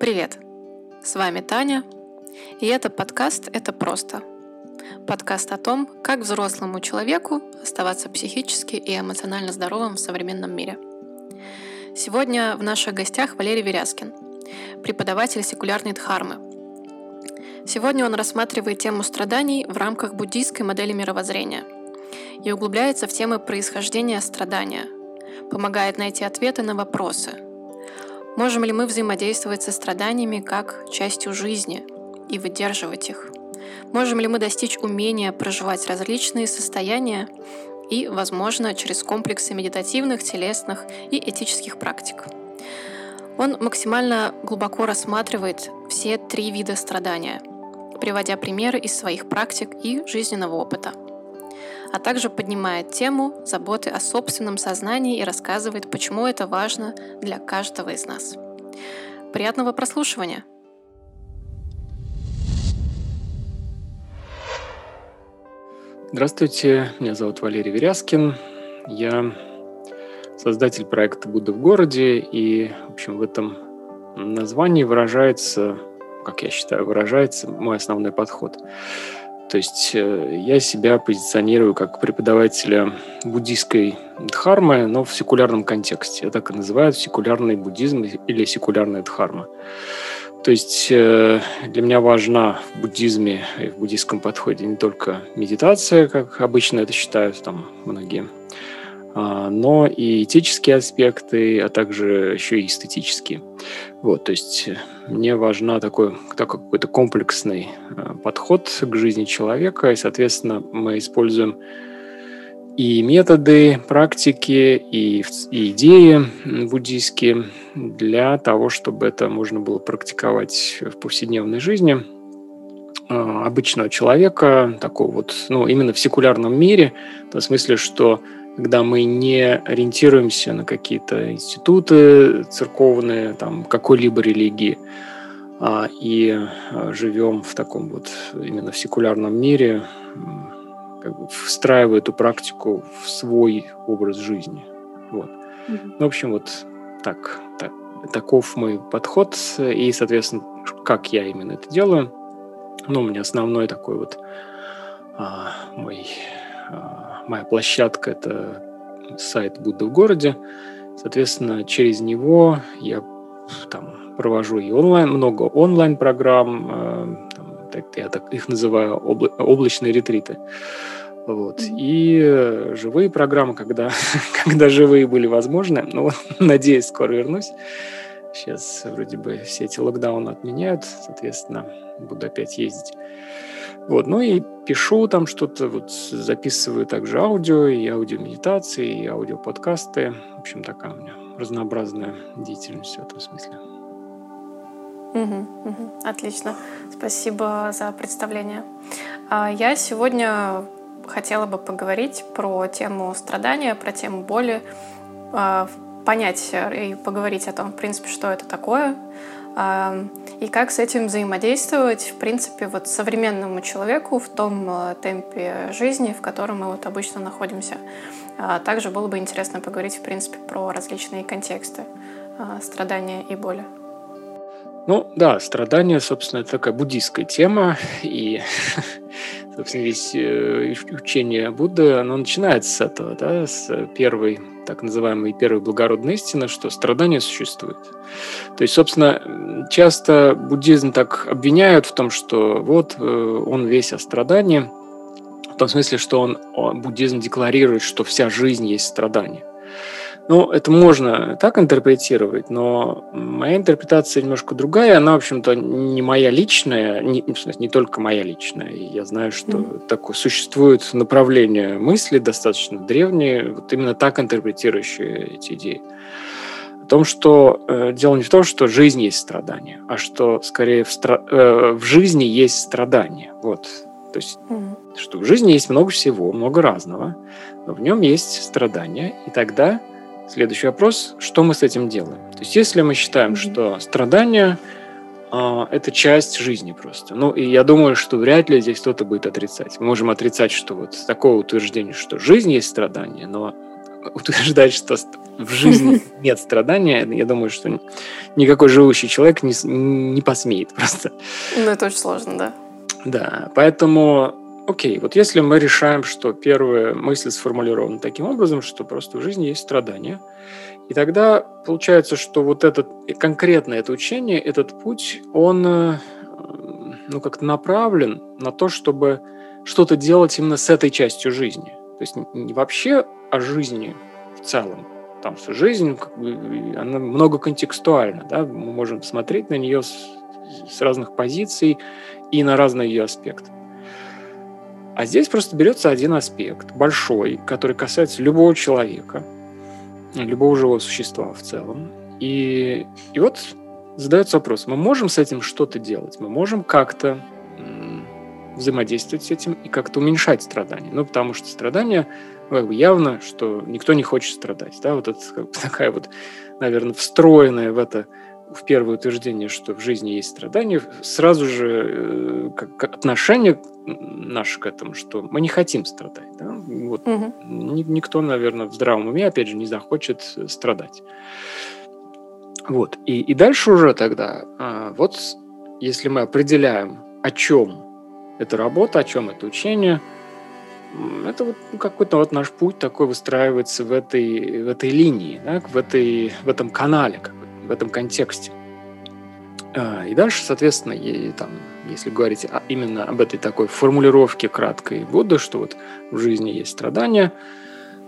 Привет! С вами Таня, и это подкаст «Это просто». Подкаст о том, как взрослому человеку оставаться психически и эмоционально здоровым в современном мире. Сегодня в наших гостях Валерий Веряскин, преподаватель секулярной дхармы. Сегодня он рассматривает тему страданий в рамках буддийской модели мировоззрения и углубляется в темы происхождения страдания, помогает найти ответы на вопросы – Можем ли мы взаимодействовать со страданиями как частью жизни и выдерживать их? Можем ли мы достичь умения проживать различные состояния и, возможно, через комплексы медитативных, телесных и этических практик? Он максимально глубоко рассматривает все три вида страдания, приводя примеры из своих практик и жизненного опыта – а также поднимает тему заботы о собственном сознании и рассказывает, почему это важно для каждого из нас. Приятного прослушивания! Здравствуйте, меня зовут Валерий Веряскин. Я создатель проекта «Будда в городе», и, в общем, в этом названии выражается, как я считаю, выражается мой основной подход – то есть э, я себя позиционирую как преподавателя буддийской дхармы, но в секулярном контексте. Я так и называю секулярный буддизм или секулярная дхарма. То есть э, для меня важна в буддизме и в буддийском подходе не только медитация, как обычно это считают там многие, но и этические аспекты, а также еще и эстетические. Вот, то есть мне важна такой, такой какой-то комплексный а, подход к жизни человека, и, соответственно, мы используем и методы, практики, и, и идеи буддийские для того, чтобы это можно было практиковать в повседневной жизни а, обычного человека, такого вот, ну, именно в секулярном мире, в том смысле, что когда мы не ориентируемся на какие-то институты церковные, там, какой-либо религии, а, и а, живем в таком вот именно в секулярном мире, как бы встраивая эту практику в свой образ жизни. Вот. Mm-hmm. в общем, вот так, так, таков мой подход, и, соответственно, как я именно это делаю. Ну, у меня основной такой вот а, мой а, моя площадка – это сайт Будда в городе. Соответственно, через него я там провожу и онлайн, много онлайн-программ, э, я так их называю обла- облачные ретриты. Вот. И живые программы, когда, когда живые были возможны. Ну, надеюсь, скоро вернусь. Сейчас вроде бы все эти локдауны отменяют, соответственно, буду опять ездить. Вот, ну и пишу там что-то, вот записываю также аудио, и аудиомедитации, и аудиоподкасты. В общем, такая у меня разнообразная деятельность в этом смысле. Угу, угу, отлично. Спасибо за представление. А, я сегодня хотела бы поговорить про тему страдания, про тему боли, а, понять и поговорить о том, в принципе, что это такое, и как с этим взаимодействовать, в принципе, вот современному человеку в том э, темпе жизни, в котором мы вот обычно находимся. А также было бы интересно поговорить, в принципе, про различные контексты а, страдания и боли. Ну да, страдания, собственно, это такая буддийская тема, и, собственно, весь э, учение Будды, оно начинается с этого, да, с первой так называемой первой благородной истины, что страдания существуют. То есть, собственно, часто буддизм так обвиняют в том, что вот э, он весь о страдании, в том смысле, что он, буддизм декларирует, что вся жизнь есть страдание. Ну, это можно так интерпретировать, но моя интерпретация немножко другая. Она, в общем-то, не моя личная, не, не только моя личная. Я знаю, что mm-hmm. такое существует направление мысли достаточно древние, вот именно так интерпретирующие эти идеи. О том, что э, дело не в том, что жизнь есть страдание, а что скорее в, стра- э, в жизни есть страдание. Вот. То есть, mm-hmm. что в жизни есть много всего, много разного, но в нем есть страдания, и тогда Следующий вопрос, что мы с этим делаем? То есть если мы считаем, mm-hmm. что страдания э, это часть жизни просто. Ну, и я думаю, что вряд ли здесь кто-то будет отрицать. Мы можем отрицать, что вот такое утверждение, что жизнь есть страдание, но утверждать, что в жизни нет страдания, я думаю, что никакой живущий человек не, не посмеет просто. Ну, это очень сложно, да. Да, поэтому, окей, вот если мы решаем, что первая мысль сформулирована таким образом, что просто в жизни есть страдания, и тогда получается, что вот этот конкретно это учение, этот путь, он э, ну, как-то направлен на то, чтобы что-то делать именно с этой частью жизни. То есть не вообще о жизни в целом. Там что жизнь, как бы, она много контекстуальна, да, мы можем смотреть на нее с, с разных позиций и на разные ее аспекты. А здесь просто берется один аспект, большой, который касается любого человека, любого живого существа в целом. И, и вот задается вопрос, мы можем с этим что-то делать? Мы можем как-то взаимодействовать с этим и как-то уменьшать страдания. Ну, потому что страдания, ну, как бы явно, что никто не хочет страдать. Да? Вот это как бы такая вот, наверное, встроенная в это в первое утверждение, что в жизни есть страдания, сразу же э, как, отношение наше к этому, что мы не хотим страдать. Да? Вот. Угу. Никто, наверное, в здравом уме, опять же, не захочет страдать. Вот. И, и дальше уже тогда, а, вот если мы определяем, о чем эта работа, о чем это учение, это вот какой-то вот наш путь такой выстраивается в этой, в этой линии, да, в, этой, в этом канале, как в этом контексте. А, и дальше, соответственно, и, там, если говорить именно об этой такой формулировке краткой Будды, что вот в жизни есть страдания,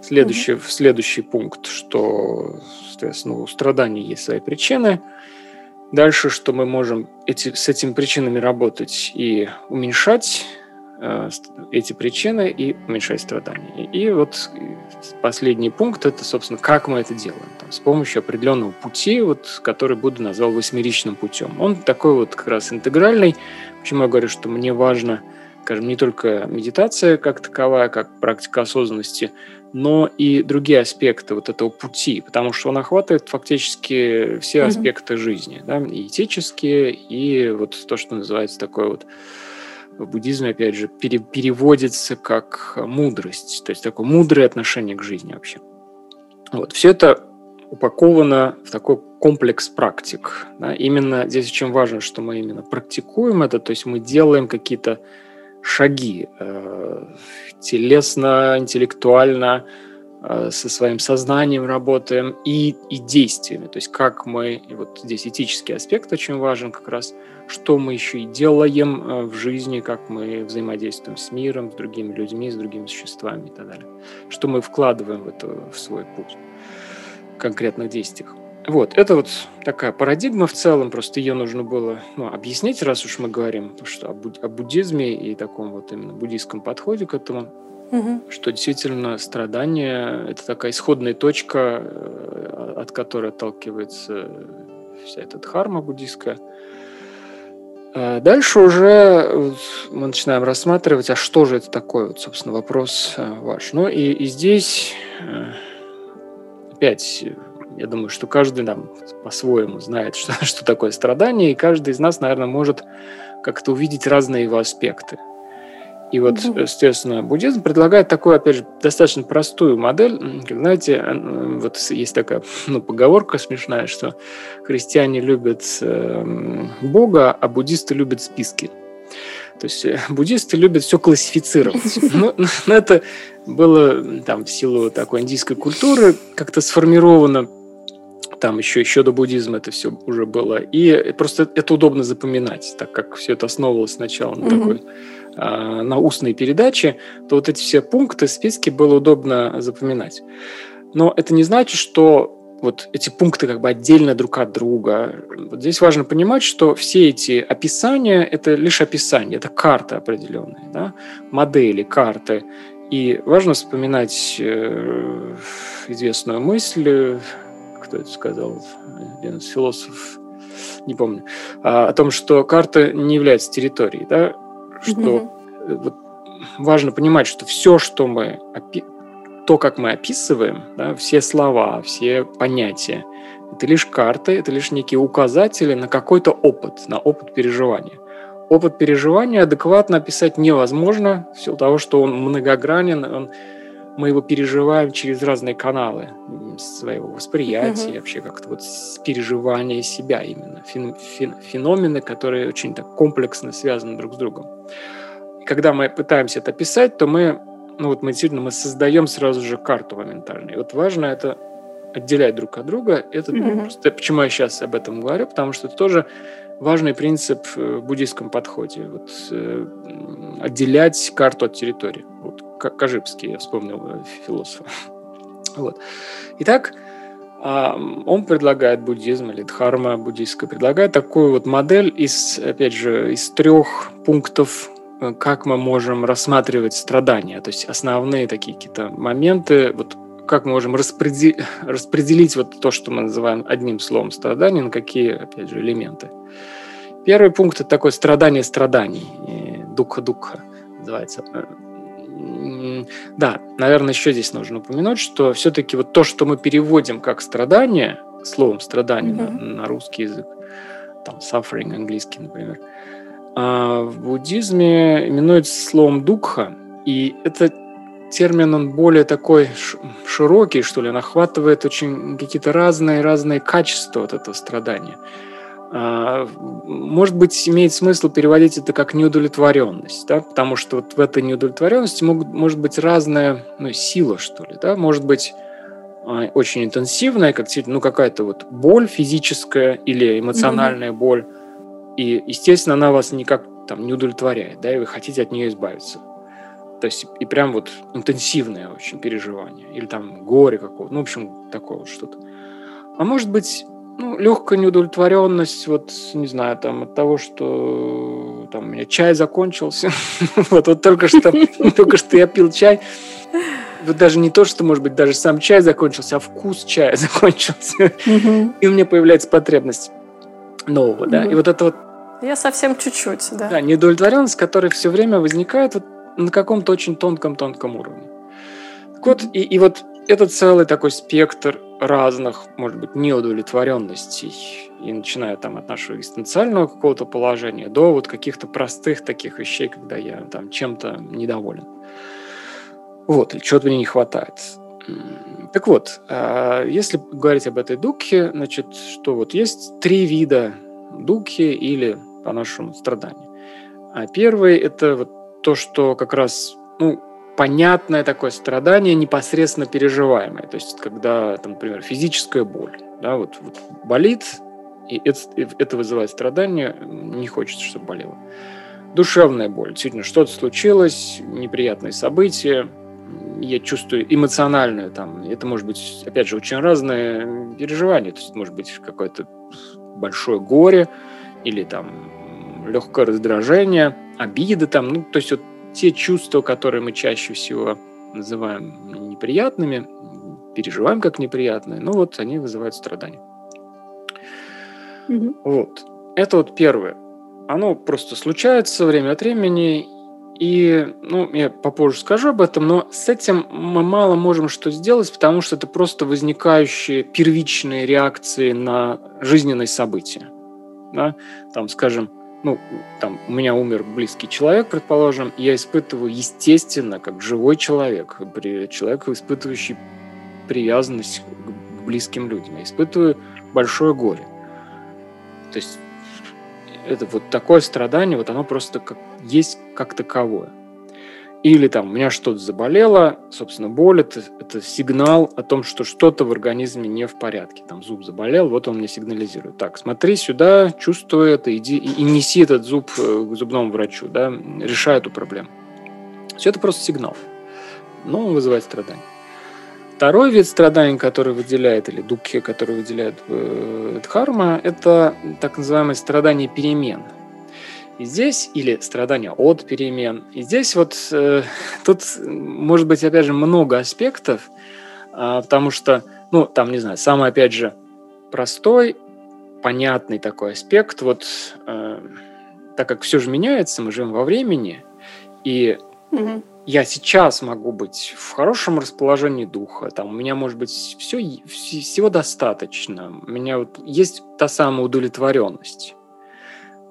следующий, mm-hmm. следующий пункт, что, соответственно, у страданий есть свои причины – Дальше, что мы можем эти, с этими причинами работать и уменьшать эти причины и уменьшать страдания. И, вот последний пункт это, собственно, как мы это делаем. Там, с помощью определенного пути, вот, который Будда назвал восьмеричным путем. Он такой вот как раз интегральный. Почему я говорю, что мне важно, скажем, не только медитация как таковая, как практика осознанности, но и другие аспекты вот этого пути, потому что он охватывает фактически все аспекты mm-hmm. жизни, да, и этические, и вот то, что называется такое вот в буддизме, опять же, пере, переводится как мудрость, то есть такое мудрое отношение к жизни вообще. Вот, все это упаковано в такой комплекс практик. Да? Именно здесь очень важно, что мы именно практикуем это, то есть мы делаем какие-то шаги э, телесно, интеллектуально, э, со своим сознанием работаем и, и действиями. То есть как мы, вот здесь этический аспект очень важен как раз, что мы еще и делаем э, в жизни, как мы взаимодействуем с миром, с другими людьми, с другими существами и так далее. Что мы вкладываем в, это, в свой путь в конкретных действиях. Вот, это вот такая парадигма в целом, просто ее нужно было ну, объяснить, раз уж мы говорим что о, буд- о буддизме и таком вот именно буддийском подходе к этому, угу. что действительно страдание – это такая исходная точка, э, от которой отталкивается вся эта дхарма буддийская. А дальше уже мы начинаем рассматривать, а что же это такое, вот, собственно, вопрос э, ваш. Ну и, и здесь э, опять я думаю, что каждый нам по-своему знает, что, что такое страдание, и каждый из нас, наверное, может как-то увидеть разные его аспекты. И вот, естественно, буддизм предлагает такую, опять же, достаточно простую модель. Знаете, вот есть такая ну, поговорка смешная, что христиане любят э, Бога, а буддисты любят списки. То есть э, буддисты любят все классифицировать. Но, ну, но это было там в силу такой индийской культуры как-то сформировано там еще, еще до буддизма это все уже было. И просто это удобно запоминать, так как все это основывалось сначала на mm-hmm. такой на устной передаче, то вот эти все пункты, списки было удобно запоминать. Но это не значит, что вот эти пункты как бы отдельно друг от друга. Вот здесь важно понимать, что все эти описания – это лишь описание, это карты определенные, да? модели, карты. И важно вспоминать э, известную мысль кто это сказал, один из философов, не помню, а, о том, что карта не является территорией, да, что mm-hmm. вот, важно понимать, что все, что мы опи- то, как мы описываем, да, все слова, все понятия, это лишь карты, это лишь некие указатели на какой-то опыт, на опыт переживания. Опыт переживания адекватно описать невозможно, в силу того, что он многогранен, он мы его переживаем через разные каналы своего восприятия, mm-hmm. вообще как-то вот переживания себя именно, фен, фен, феномены, которые очень так комплексно связаны друг с другом. И когда мы пытаемся это писать, то мы, ну вот мы действительно мы создаем сразу же карту моментально. И вот важно это отделять друг от друга. Это mm-hmm. просто, почему я сейчас об этом говорю, потому что это тоже важный принцип э, в буддийском подходе. Вот, э, отделять карту от территории. Вот, Кажибский, я вспомнил э, философа. Вот. Итак, а, он предлагает буддизм или дхарма буддийская предлагает такую вот модель из, опять же, из трех пунктов, э, как мы можем рассматривать страдания, то есть основные такие какие-то моменты, вот как мы можем распределить, распределить вот то, что мы называем одним словом страдания, на какие, опять же, элементы. Первый пункт – это такое страдание страданий, духа-духа называется. Да, наверное, еще здесь нужно упомянуть, что все-таки вот то, что мы переводим как страдание, словом страдание mm-hmm. на, на русский язык, там suffering английский, например, а в буддизме именуется словом дукха, и это термин, он более такой широкий, что ли, он охватывает очень какие-то разные-разные качества от этого страдания. А, может быть, имеет смысл переводить это как неудовлетворенность, да? потому что вот в этой неудовлетворенности могут, может быть разная ну, сила, что ли. Да? Может быть а, очень интенсивная, как ну, какая-то вот боль физическая или эмоциональная mm-hmm. боль. И, естественно, она вас никак там не удовлетворяет, да, и вы хотите от нее избавиться. То есть и прям вот интенсивное очень переживание. Или там горе какого-то. Ну, в общем, такое вот что-то. А может быть, ну, легкая неудовлетворенность, вот, не знаю, там, от того, что там у меня чай закончился. вот, вот только что, только что я пил чай. Вот даже не то, что, может быть, даже сам чай закончился, а вкус чая закончился. И у меня появляется потребность нового, да. И вот это вот я совсем чуть-чуть, да. Да, неудовлетворенность, которая все время возникает вот на каком-то очень тонком-тонком уровне. Так вот, и, и вот это целый такой спектр разных, может быть, неудовлетворенностей, и начиная там от нашего экзистенциального какого-то положения до вот каких-то простых таких вещей, когда я там чем-то недоволен. Вот, или чего-то мне не хватает. Так вот, а, если говорить об этой духе, значит, что вот есть три вида духи или по-нашему страдания. А первый – это вот то, что как раз ну, понятное такое страдание, непосредственно переживаемое. То есть, когда, там, например, физическая боль, да, вот, вот болит, и это, это вызывает страдание, не хочется, чтобы болело. Душевная боль, действительно, что-то случилось, неприятные события, я чувствую эмоциональное там, это может быть, опять же, очень разное переживание, то есть может быть какое-то большое горе или там легкое раздражение, обида там, ну, то есть вот те чувства, которые мы чаще всего называем неприятными, переживаем как неприятные, ну вот они вызывают страдания. Угу. Вот. Это вот первое. Оно просто случается время от времени, и, ну, я попозже скажу об этом, но с этим мы мало можем что сделать, потому что это просто возникающие первичные реакции на жизненные события. Да? Там, скажем, ну, там, у меня умер близкий человек, предположим, я испытываю, естественно, как живой человек, человек, испытывающий привязанность к близким людям, я испытываю большое горе. То есть это вот такое страдание, вот оно просто как, есть как таковое. Или там у меня что-то заболело, собственно, боль это, это сигнал о том, что что-то в организме не в порядке. Там зуб заболел, вот он мне сигнализирует. Так, смотри сюда, чувствуй это, иди и, и неси этот зуб э, к зубному врачу, да, решай эту проблему. Все это просто сигнал, но он вызывает страдания. Второй вид страданий, который выделяет, или дукхи, который выделяет э, дхарма, это так называемые страдания перемен – и здесь, или страдания от перемен. И здесь вот э, тут может быть, опять же, много аспектов, э, потому что, ну, там, не знаю, самый, опять же, простой, понятный такой аспект, вот э, так как все же меняется, мы живем во времени, и угу. я сейчас могу быть в хорошем расположении духа, там у меня может быть все, всего достаточно, у меня вот есть та самая удовлетворенность.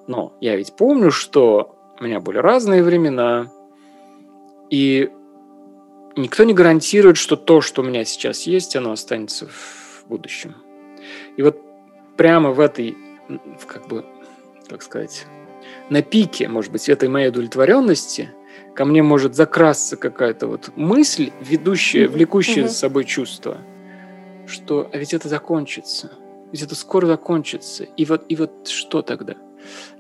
Но я ведь помню, что у меня были разные времена, и никто не гарантирует, что то, что у меня сейчас есть, оно останется в будущем. И вот прямо в этой, как бы, как сказать, на пике, может быть, этой моей удовлетворенности ко мне может закрасться какая-то вот мысль, ведущая, влекущая за собой чувство, что а ведь это закончится, ведь это скоро закончится. И вот, и вот что тогда?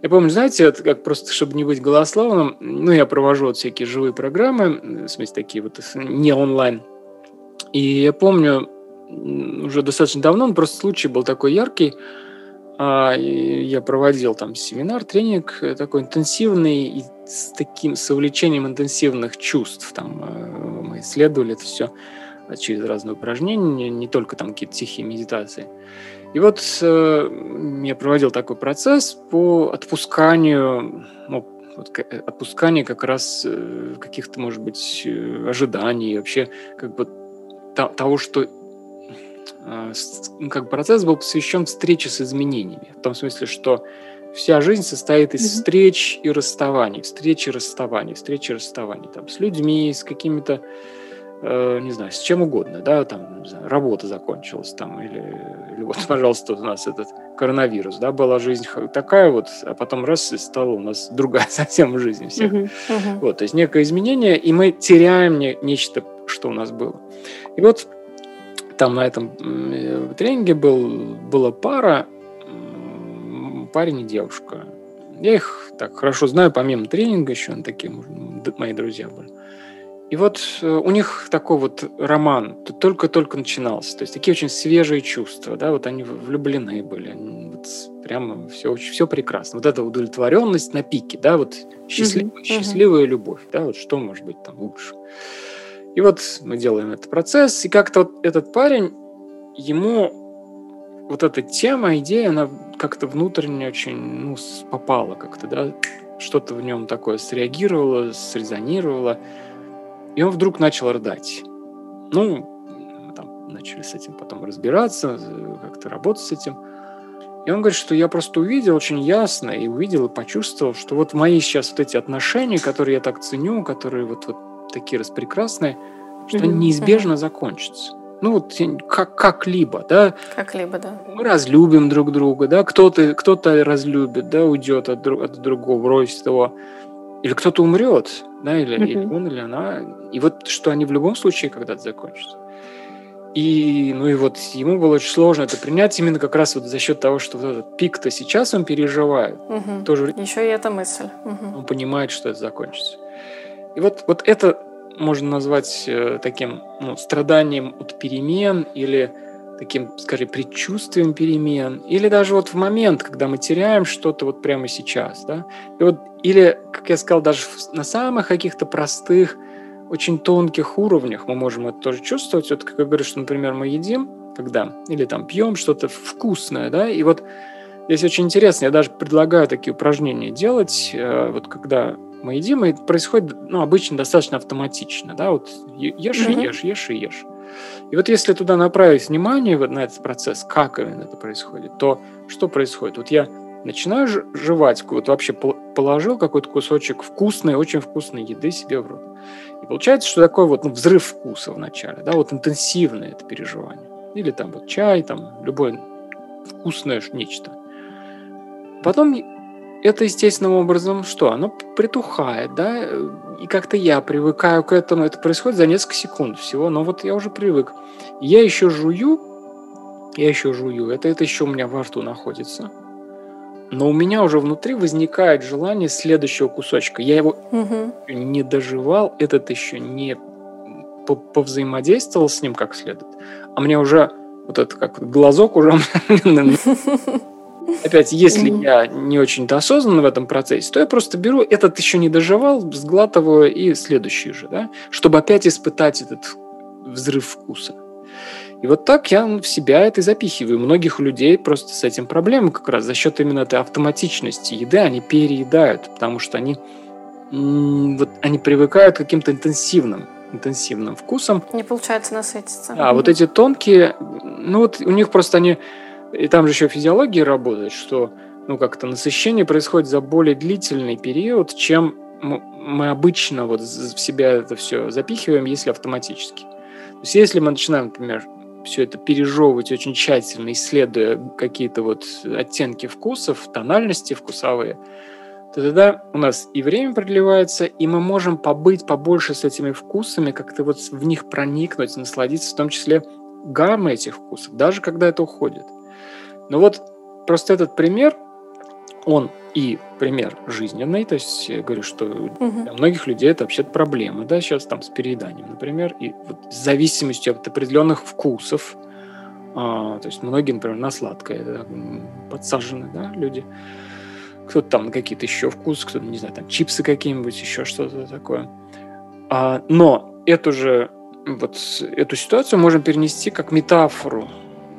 Я помню, знаете, это как просто, чтобы не быть голословным, ну, я провожу вот всякие живые программы, в смысле, такие вот не онлайн. И я помню, уже достаточно давно, он просто случай был такой яркий, а, я проводил там семинар, тренинг э, такой интенсивный и с таким с увлечением интенсивных чувств. Там э, мы исследовали это все через разные упражнения, не только там какие-то тихие медитации. И вот э, я проводил такой процесс по отпусканию, ну, вот, отпусканию как раз э, каких-то, может быть, э, ожиданий, вообще как бы того, что э, как процесс был посвящен встрече с изменениями. В том смысле, что вся жизнь состоит из встреч и расставаний, встреч и расставаний, встреч и расставаний. Там, с людьми, с какими-то э, не знаю, с чем угодно, да, там, знаю, работа закончилась там, или, или вот, пожалуйста, у нас этот коронавирус, да, была жизнь такая вот, а потом раз и стала у нас другая совсем жизнь всех. Uh-huh, uh-huh. Вот, то есть некое изменение, и мы теряем не, нечто, что у нас было. И вот там на этом э, тренинге был, была пара, парень и девушка. Я их так хорошо знаю, помимо тренинга еще, они такие мои друзья были. И вот э, у них такой вот роман только-только начинался. То есть такие очень свежие чувства, да, вот они влюблены были. Вот прямо все, все прекрасно. Вот эта удовлетворенность на пике, да, вот счастлив, uh-huh. счастливая любовь, да, вот что может быть там лучше. И вот мы делаем этот процесс, и как-то вот этот парень, ему вот эта тема, идея, она как-то внутренне очень, ну, попала как-то, да, что-то в нем такое среагировало, срезонировало. И он вдруг начал рыдать. Ну, мы там начали с этим потом разбираться, как-то работать с этим. И он говорит, что я просто увидел очень ясно и увидел и почувствовал, что вот мои сейчас вот эти отношения, которые я так ценю, которые вот, вот такие распрекрасные, что они неизбежно закончатся. Ну вот как, как-либо, да. Как-либо, да. Мы разлюбим друг друга, да, кто-то кто разлюбит, да, уйдет от, от другого, бросит его. Или кто-то умрет, да, или, mm-hmm. или он, или она. И вот что они в любом случае когда-то закончатся. И, ну и вот ему было очень сложно это принять именно как раз вот за счет того, что вот этот пик-то сейчас он переживает. Угу. Тоже Еще и эта мысль. Угу. Он понимает, что это закончится. И вот, вот это можно назвать э, таким ну, страданием от перемен или таким, скажем, предчувствием перемен, или даже вот в момент, когда мы теряем что-то вот прямо сейчас, да, и вот, или, как я сказал, даже на самых каких-то простых, очень тонких уровнях мы можем это тоже чувствовать. Вот, как я говорю, что, например, мы едим, когда, или там пьем что-то вкусное, да, и вот здесь очень интересно, я даже предлагаю такие упражнения делать, э, вот когда мы едим, и происходит, ну, обычно достаточно автоматично, да, вот ешь и ешь, ешь и ешь. И вот если туда направить внимание вот на этот процесс, как именно это происходит, то что происходит? Вот я начинаю жевать, вот вообще положил какой-то кусочек вкусной, очень вкусной еды себе в рот. И получается, что такой вот ну, взрыв вкуса вначале, да, вот интенсивное это переживание. Или там вот чай, там любое вкусное нечто. Потом это естественным образом что? Оно притухает, да, и как-то я привыкаю к этому. Это происходит за несколько секунд всего, но вот я уже привык. Я еще жую, я еще жую, это, это еще у меня во рту находится. Но у меня уже внутри возникает желание следующего кусочка. Я его угу. не доживал, этот еще не повзаимодействовал с ним как следует. А мне уже вот это как глазок уже Опять, если mm-hmm. я не очень-то осознанно в этом процессе, то я просто беру, этот еще не доживал, сглатываю и следующий же, да, чтобы опять испытать этот взрыв вкуса. И вот так я в себя это запихиваю. Многих людей просто с этим проблемы как раз за счет именно этой автоматичности еды они переедают, потому что они вот они привыкают к каким-то интенсивным интенсивным вкусом. Не получается насытиться. А mm-hmm. вот эти тонкие, ну вот у них просто они и там же еще физиология работает, что ну, как-то насыщение происходит за более длительный период, чем мы обычно вот в себя это все запихиваем, если автоматически. То есть если мы начинаем, например, все это пережевывать очень тщательно, исследуя какие-то вот оттенки вкусов, тональности вкусовые, то тогда у нас и время продлевается, и мы можем побыть побольше с этими вкусами, как-то вот в них проникнуть, насладиться, в том числе гаммой этих вкусов, даже когда это уходит. Но вот просто этот пример, он и пример жизненный, то есть я говорю, что угу. для многих людей это вообще проблема, да, сейчас там с перееданием, например, и вот с зависимостью от определенных вкусов, а, то есть многие, например, на сладкое да, подсажены, да, люди, кто-то там на какие-то еще вкусы, кто-то, не знаю, там чипсы какие-нибудь, еще что-то такое. А, но эту же вот эту ситуацию можем перенести как метафору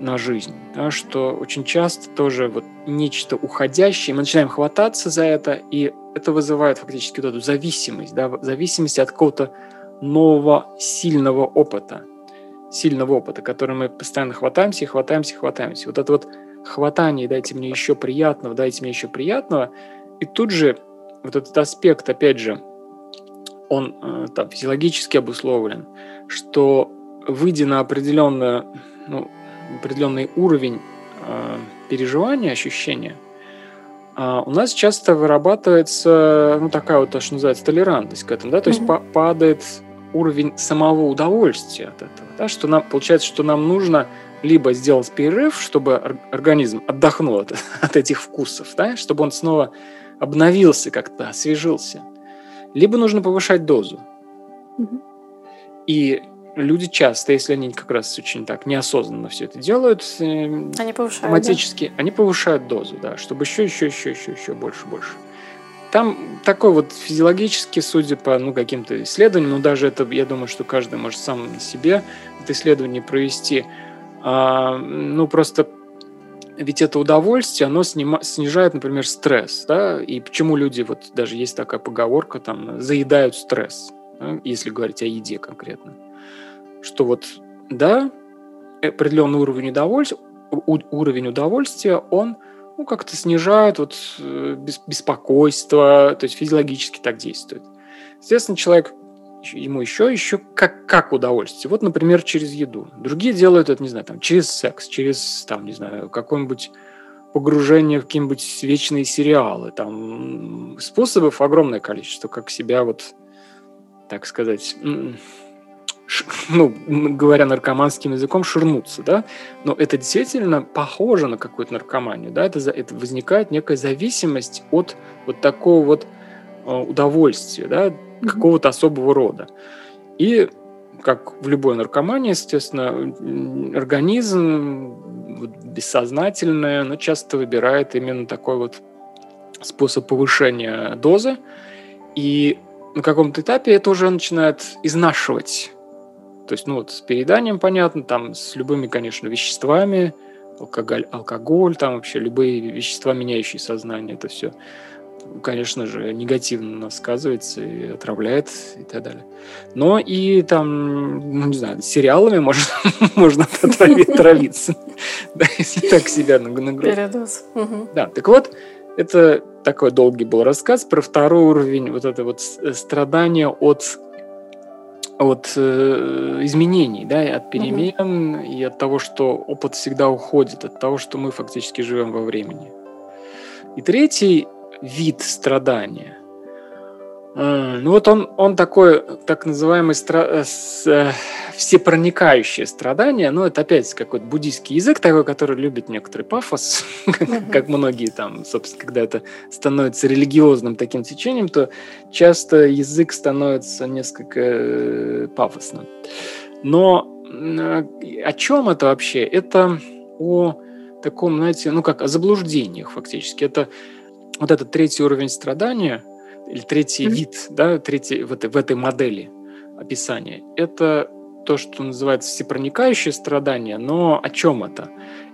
на жизнь, да, что очень часто тоже вот нечто уходящее, мы начинаем хвататься за это, и это вызывает фактически вот эту зависимость, да, зависимость от какого-то нового сильного опыта, сильного опыта, который мы постоянно хватаемся и хватаемся и хватаемся. Вот это вот хватание, дайте мне еще приятного, дайте мне еще приятного, и тут же вот этот аспект, опять же, он э, там физиологически обусловлен, что выйдя на определенную, ну, определенный уровень э, переживания, ощущения, э, у нас часто вырабатывается, ну, такая вот, то, что называется, толерантность к этому, да, то mm-hmm. есть па- падает уровень самого удовольствия от этого, да, что нам, получается, что нам нужно либо сделать перерыв, чтобы организм отдохнул от, от этих вкусов, да, чтобы он снова обновился как-то, освежился, либо нужно повышать дозу. Mm-hmm. И люди часто, если они как раз очень так неосознанно все это делают, э, они повышают, автоматически, да? они повышают дозу, да, чтобы еще, еще, еще, еще, еще больше, больше. Там такой вот физиологически, судя по ну, каким-то исследованиям, ну даже это, я думаю, что каждый может сам на себе это исследование провести, а, ну просто ведь это удовольствие, оно снима, снижает, например, стресс, да, и почему люди, вот даже есть такая поговорка, там, заедают стресс, да, если говорить о еде конкретно что вот, да, определенный уровень удовольствия, уровень удовольствия, он ну, как-то снижает вот э, беспокойство, то есть физиологически так действует. Естественно, человек ему еще, еще как, как удовольствие. Вот, например, через еду. Другие делают это, не знаю, там, через секс, через, там, не знаю, какое-нибудь погружение в какие-нибудь вечные сериалы. Там способов огромное количество, как себя вот, так сказать, ну, говоря наркоманским языком, ширнуться, да, но это действительно похоже на какую-то наркоманию, да, это, это возникает некая зависимость от вот такого вот э, удовольствия, да, какого-то особого рода. И как в любой наркомании, естественно, организм бессознательное, но часто выбирает именно такой вот способ повышения дозы, и на каком-то этапе это уже начинает изнашивать то есть, ну вот с перееданием понятно, там с любыми, конечно, веществами, алкоголь, алкоголь, там вообще любые вещества, меняющие сознание, это все, конечно же, негативно нас сказывается и отравляет и так далее. Но и там, ну не знаю, сериалами можно, можно отравиться, если так себя нагрузить. Передоз. Да, так вот, это такой долгий был рассказ про второй уровень вот это вот страдания от от э, изменений, да, и от перемен, угу. и от того, что опыт всегда уходит, от того, что мы фактически живем во времени. И третий вид страдания ну вот он, он такой, так называемый стра... Э, с, э, всепроникающее страдание, ну это опять какой-то буддийский язык такой, который любит некоторый пафос, как многие там, собственно, когда это становится религиозным таким течением, то часто язык становится несколько э, пафосным. Но о чем это вообще? Это о таком, знаете, ну как о заблуждениях фактически. Это вот этот третий уровень страдания – или третий mm-hmm. вид, да, третий в этой, в этой модели описания, это то, что называется всепроникающее страдание, но о чем это?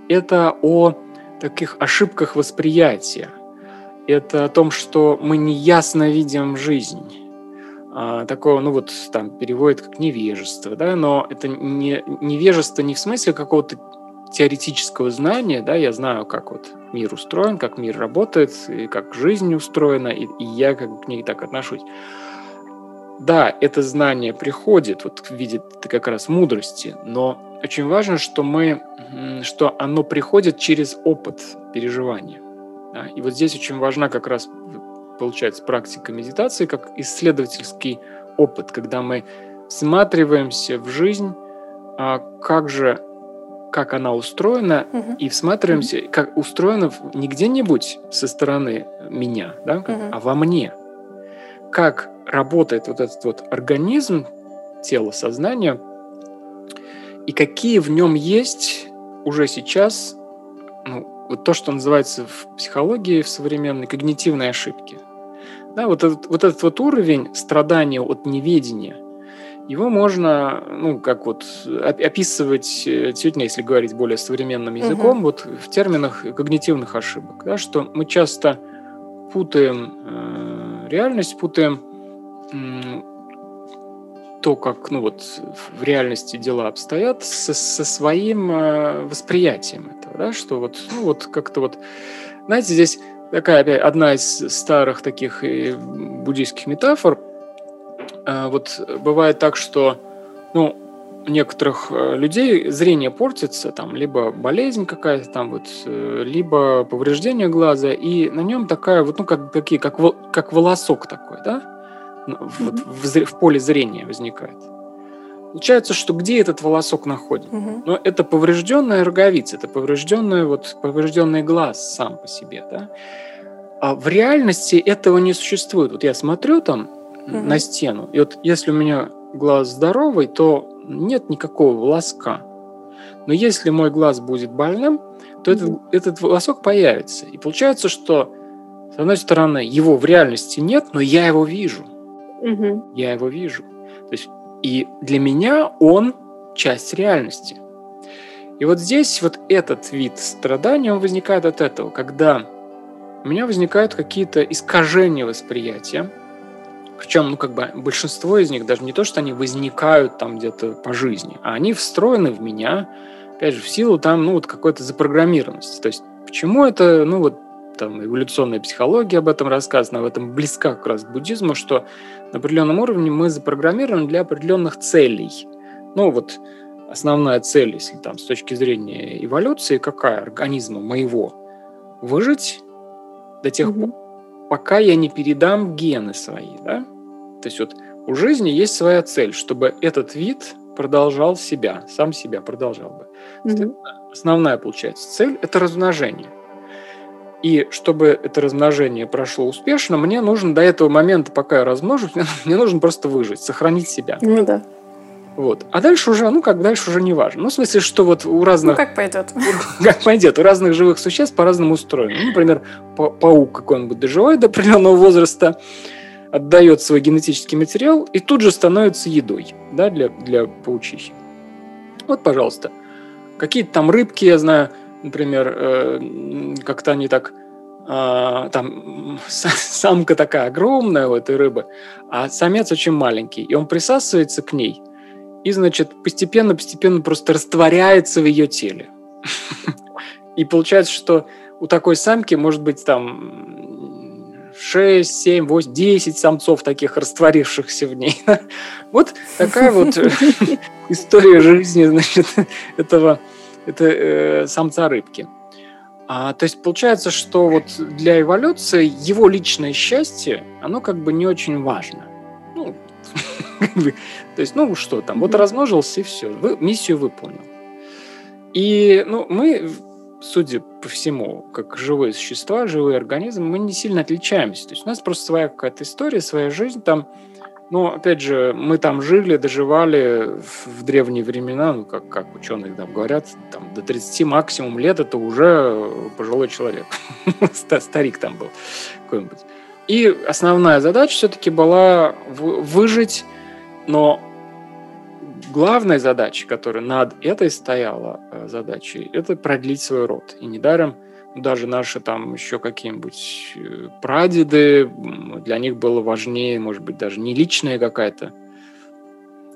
Это о таких ошибках восприятия. Это о том, что мы неясно видим жизнь. А, такое, ну вот там переводит как невежество, да, но это не невежество не в смысле какого-то теоретического знания, да, я знаю, как вот мир устроен, как мир работает, и как жизнь устроена, и, и я как к ней так отношусь. Да, это знание приходит вот в виде как раз мудрости, но очень важно, что мы, что оно приходит через опыт переживания. Да? И вот здесь очень важна как раз получается практика медитации как исследовательский опыт, когда мы всматриваемся в жизнь, а как же как она устроена, угу. и всматриваемся, угу. как устроена не где-нибудь со стороны меня, да, угу. а во мне. Как работает вот этот вот организм, тело, сознание, и какие в нем есть уже сейчас, ну, вот то, что называется в психологии, в современной, когнитивные ошибки. Да, вот этот, вот этот вот уровень страдания от неведения – его можно, ну, как вот описывать, э, действительно, если говорить более современным языком, угу. вот в терминах когнитивных ошибок, да, что мы часто путаем э, реальность, путаем э, то, как, ну вот, в реальности дела обстоят, со, со своим э, восприятием этого, да, что вот, ну вот как-то вот, знаете, здесь такая опять одна из старых таких э, буддийских метафор – вот бывает так, что ну, у некоторых э, людей зрение портится, там, либо болезнь какая-то там, вот, э, либо повреждение глаза, и на нем такая вот, ну, как, какие, как, как волосок такой, да, вот mm-hmm. в, в поле зрения возникает. Получается, что где этот волосок находится? Mm-hmm. Ну, это поврежденная роговица, это поврежденный, вот, поврежденный глаз сам по себе, да. А в реальности этого не существует. Вот я смотрю там, угу. на стену. И вот если у меня глаз здоровый, то нет никакого волоска. Но если мой глаз будет больным, то этот, этот волосок появится. И получается, что, с одной стороны, его в реальности нет, но я его вижу. Угу. Я его вижу. То есть, и для меня он часть реальности. И вот здесь вот этот вид страдания, он возникает от этого, когда у меня возникают какие-то искажения восприятия, причем, ну, как бы большинство из них даже не то, что они возникают там где-то по жизни, а они встроены в меня, опять же, в силу там, ну, вот какой-то запрограммированности. То есть, почему это, ну, вот там эволюционная психология об этом рассказана, в этом близка как раз к буддизму, что на определенном уровне мы запрограммированы для определенных целей. Ну, вот основная цель, если там с точки зрения эволюции, какая организма моего? Выжить до тех mm-hmm. пор, пока я не передам гены свои, да? То есть вот у жизни есть своя цель, чтобы этот вид продолжал себя, сам себя продолжал бы. Mm-hmm. Основная, получается, цель – это размножение. И чтобы это размножение прошло успешно, мне нужно до этого момента, пока я размножусь, мне нужно просто выжить, сохранить себя. Ну да. Вот. А дальше уже, ну как, дальше уже не важно. Ну, в смысле, что вот у разных... Ну, как пойдет. Как пойдет. У разных живых существ по-разному устроено. Ну, например, па паук какой-нибудь доживает до определенного возраста, отдает свой генетический материал и тут же становится едой да, для, для паучихи. Вот, пожалуйста. Какие-то там рыбки, я знаю, например, э, как-то они так Uh, там самка такая огромная у этой рыбы, а самец очень маленький, и он присасывается к ней, и, значит, постепенно-постепенно просто растворяется в ее теле. И получается, что у такой самки может быть там 6, 7, 8, 10 самцов таких растворившихся в ней. Вот такая вот история жизни, значит, этого это, э, самца рыбки. А, то есть получается, что вот для эволюции его личное счастье, оно как бы не очень важно. То есть, ну что там, вот размножился и все, вы, миссию выполнил. И ну, мы, судя по всему, как живые существа, живые организмы, мы не сильно отличаемся. То есть у нас просто своя какая-то история, своя жизнь там. Но, опять же, мы там жили, доживали в древние времена, ну, как, как ученые там говорят, там, до 30 максимум лет это уже пожилой человек. Старик там был какой-нибудь. И основная задача все-таки была выжить но главная задача, которая над этой стояла э, задачей, это продлить свой род. И недаром даже наши там еще какие-нибудь э, прадеды, для них было важнее, может быть, даже не личная какая-то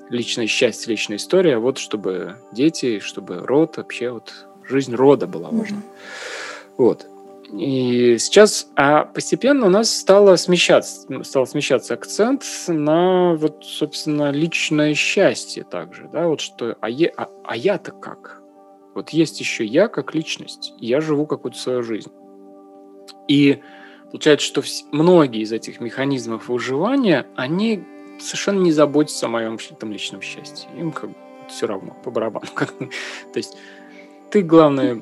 личное счастье, личная история, а вот чтобы дети, чтобы род вообще вот жизнь рода была важна. Mm-hmm. Вот. И сейчас, а постепенно у нас стало смещаться, стал смещаться акцент на вот, собственно, личное счастье также, да, вот что, а, я, а, а я-то как? Вот есть еще я как личность, я живу какую-то свою жизнь. И получается, что многие из этих механизмов выживания, они совершенно не заботятся о моем там, личном счастье. Им как бы все равно, по барабану. То есть ты, главное,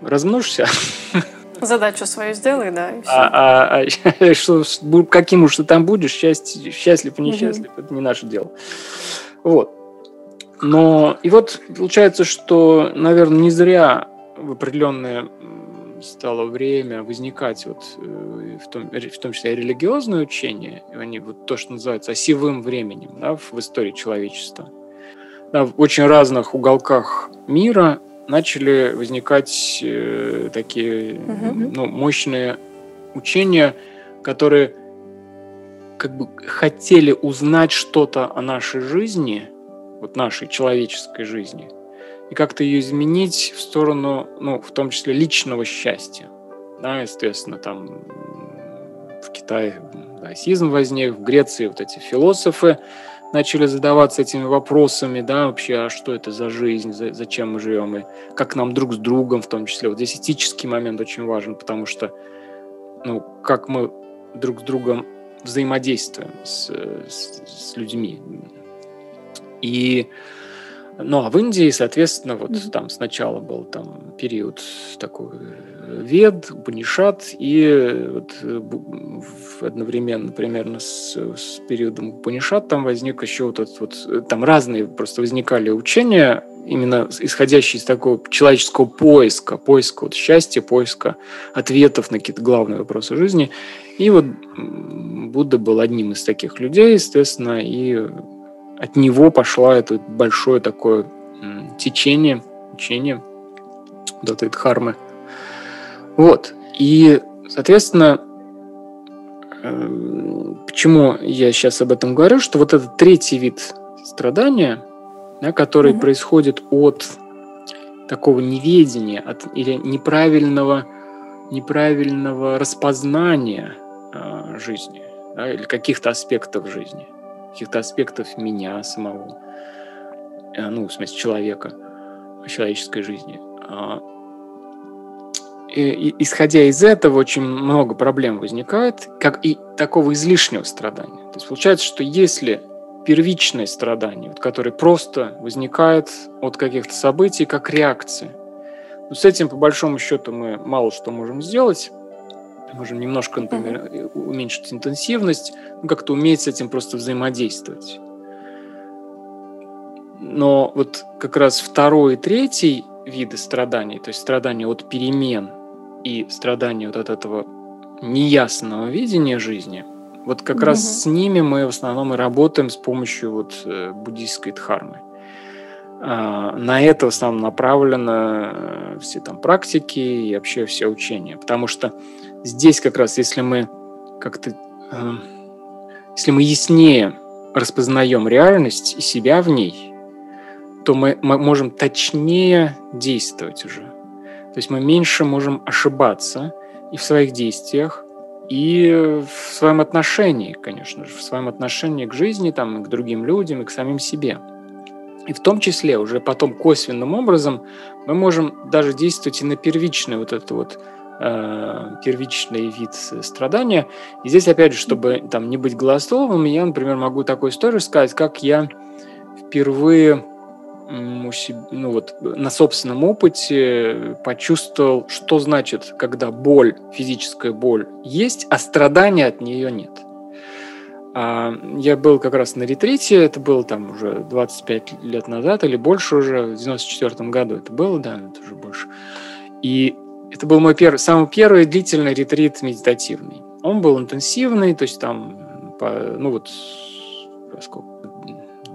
размножься, Задачу свою сделай, да. А, а, а что, каким уж ты там будешь, счастлив и несчастлив, угу. это не наше дело. Вот. Но и вот получается, что, наверное, не зря в определенное стало время возникать вот э, в том, в том числе религиозное учение, они вот то, что называется осевым временем да, в истории человечества. Да, в очень разных уголках мира начали возникать э, такие угу. ну, мощные учения, которые как бы хотели узнать что-то о нашей жизни, вот нашей человеческой жизни, и как-то ее изменить в сторону, ну, в том числе личного счастья. Да, естественно, там в Китае даосизм возник, в Греции вот эти философы, начали задаваться этими вопросами, да, вообще, а что это за жизнь, за, зачем мы живем, и как нам друг с другом в том числе. Вот здесь этический момент очень важен, потому что, ну, как мы друг с другом взаимодействуем с, с, с людьми. И ну, а в Индии, соответственно, вот mm-hmm. там сначала был там период такой э, Вед, Упанишат, и вот э, одновременно примерно с, с периодом Упанишат там возник еще вот этот вот, э, там разные просто возникали учения, именно исходящие из такого человеческого поиска, поиска вот счастья, поиска ответов на какие-то главные вопросы жизни. И вот Будда был одним из таких людей, естественно, и от него пошло это большое такое течение, учение вот этой дхармы. Вот. И, соответственно, эм, почему я сейчас об этом говорю, что вот этот третий вид страдания, да, который mm-hmm. происходит от такого неведения, от или неправильного, неправильного распознания э, жизни, да, или каких-то аспектов жизни – каких-то аспектов меня самого, э, ну, в смысле человека, человеческой жизни. А, и, исходя из этого, очень много проблем возникает, как и такого излишнего страдания. То есть получается, что если первичное страдание, вот, которое просто возникает от каких-то событий, как реакция, ну, с этим, по большому счету, мы мало что можем сделать, можем немножко, например, mm-hmm. уменьшить интенсивность, ну, как-то уметь с этим просто взаимодействовать. Но вот как раз второй и третий виды страданий, то есть страдания от перемен и страдания вот от этого неясного видения жизни, вот как mm-hmm. раз с ними мы в основном и работаем с помощью вот э, буддийской дхармы. А, на это в основном направлены э, все там практики и вообще все учения, потому что здесь как раз, если мы как-то, э, если мы яснее распознаем реальность и себя в ней, то мы, мы можем точнее действовать уже. То есть мы меньше можем ошибаться и в своих действиях, и в своем отношении, конечно же, в своем отношении к жизни, там, и к другим людям, и к самим себе. И в том числе уже потом косвенным образом мы можем даже действовать и на первичный вот это вот Э, первичный вид страдания. И здесь, опять же, чтобы там не быть голословым, я, например, могу такую историю сказать, как я впервые ну вот, на собственном опыте почувствовал, что значит, когда боль, физическая боль есть, а страдания от нее нет. А, я был как раз на ретрите, это было там уже 25 лет назад или больше уже, в 94 году это было, да, это уже больше. И это был мой первый, самый первый длительный ретрит медитативный. Он был интенсивный, то есть там, по, ну вот, сколько,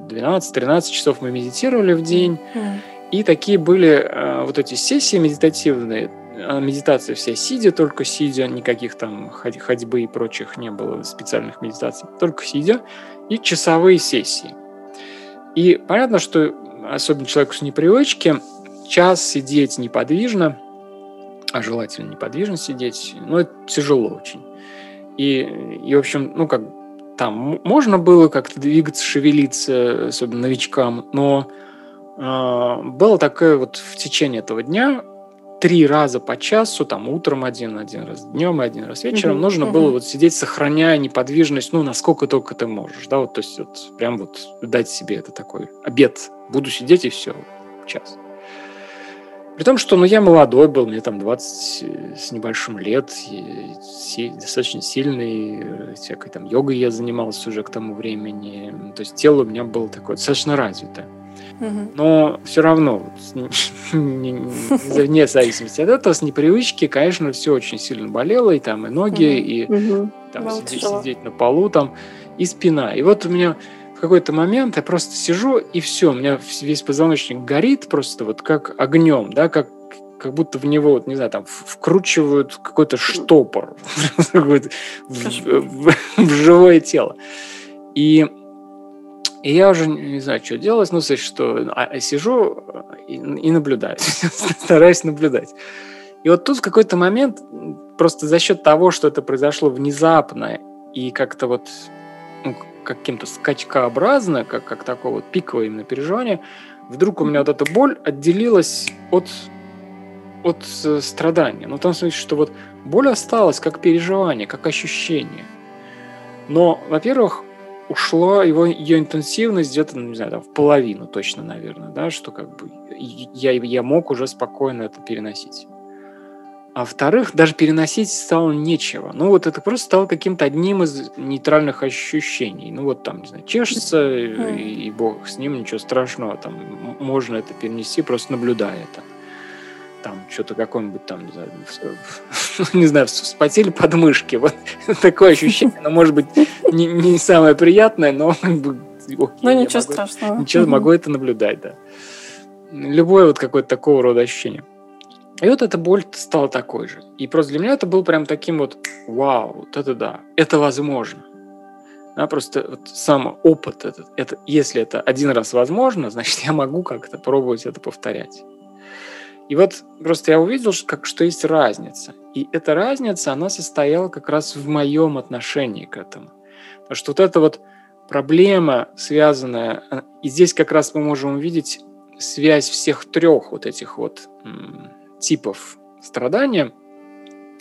12-13 часов мы медитировали в день. Mm. И такие были э, вот эти сессии медитативные, а медитация вся сидя, только сидя, никаких там ходьбы и прочих не было специальных медитаций, только сидя, и часовые сессии. И понятно, что особенно человеку с непривычки, час сидеть неподвижно, а желательно неподвижно сидеть, ну, это тяжело очень. И, и в общем, ну, как там можно было как-то двигаться, шевелиться, особенно новичкам, но э, было такое вот в течение этого дня три раза по часу, там утром один, один раз днем и один раз вечером, mm-hmm. нужно mm-hmm. было вот сидеть, сохраняя неподвижность, ну, насколько только ты можешь, да, вот, то есть вот прям вот дать себе это такой обед. Буду сидеть и все, час. При том, что ну, я молодой был, мне там 20 э, с небольшим лет, и достаточно сильный, э, всякой там йогой я занимался уже к тому времени. То есть тело у меня было такое достаточно развитое. Но все равно, вне зависимости от этого, с непривычки, конечно, все очень сильно болело, и там и ноги, и там сидеть, сидеть на полу, там, и спина. И вот у меня в какой-то момент я просто сижу, и все, у меня весь позвоночник горит просто вот как огнем, да, как как будто в него, вот, не знаю, там вкручивают какой-то штопор в, живое тело. И, и я уже не знаю, что делать, ну, то что а, а сижу и, и наблюдаю, стараюсь наблюдать. И вот тут в какой-то момент, просто за счет того, что это произошло внезапно и как-то вот каким-то скачкообразно, как, как такое вот пиковое именно переживание, вдруг у меня вот эта боль отделилась от, от э, страдания. Ну, в том смысле, что вот боль осталась как переживание, как ощущение. Но, во-первых, ушла его ее интенсивность где-то, ну, не знаю, там, в половину точно, наверное, да, что как бы я, я мог уже спокойно это переносить. А во-вторых, даже переносить стало нечего. Ну, вот это просто стало каким-то одним из нейтральных ощущений. Ну, вот там, не знаю, чешется, mm. и, и бог с ним, ничего страшного. Там можно это перенести, просто наблюдая это. Там что-то какое-нибудь там, не знаю, не знаю, вспотели подмышки. Вот такое ощущение. Но, может быть, не, не самое приятное, но окей, ну, ничего могу, страшного. Ничего, могу это наблюдать, да. Любое вот какое-то такого рода ощущение. И вот эта боль стала такой же. И просто для меня это был прям таким вот, вау, вот это да, это возможно. Да, просто вот сам опыт этот, это, если это один раз возможно, значит, я могу как-то пробовать это повторять. И вот просто я увидел, что, как, что есть разница. И эта разница, она состояла как раз в моем отношении к этому. Потому что вот эта вот проблема, связанная, а, и здесь как раз мы можем увидеть связь всех трех вот этих вот типов страдания,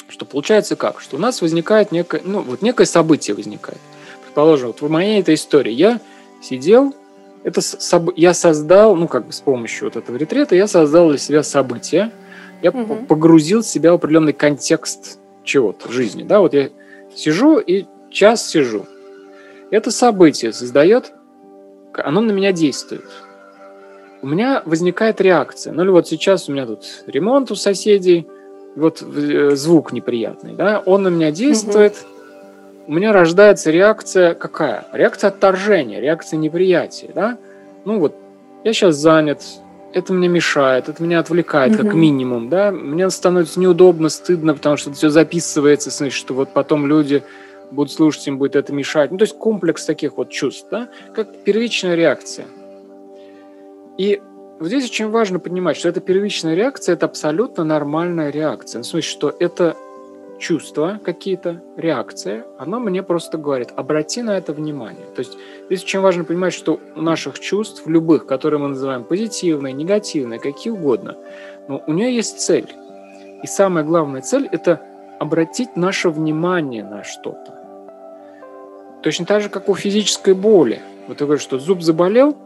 что получается как? Что у нас возникает некое, ну, вот некое событие возникает. Предположим, вот в моей этой истории я сидел, это соб... я создал, ну, как бы с помощью вот этого ретрета, я создал для себя событие, я угу. погрузил себя в определенный контекст чего-то, жизни, да, вот я сижу и час сижу. Это событие создает, оно на меня действует у меня возникает реакция. Ну или вот сейчас у меня тут ремонт у соседей, вот э, звук неприятный, да, он на меня действует, угу. у меня рождается реакция какая? Реакция отторжения, реакция неприятия, да. Ну вот, я сейчас занят, это мне мешает, это меня отвлекает, угу. как минимум, да. Мне становится неудобно, стыдно, потому что это все записывается, значит, что вот потом люди будут слушать, им будет это мешать. Ну, то есть комплекс таких вот чувств, да, как первичная реакция. И вот здесь очень важно понимать, что эта первичная реакция – это абсолютно нормальная реакция. Ну, в смысле, что это чувства какие-то, реакция, она мне просто говорит, обрати на это внимание. То есть здесь очень важно понимать, что у наших чувств, любых, которые мы называем позитивные, негативные, какие угодно, но у нее есть цель. И самая главная цель – это обратить наше внимание на что-то. Точно так же, как у физической боли. Вот я говорю, что зуб заболел,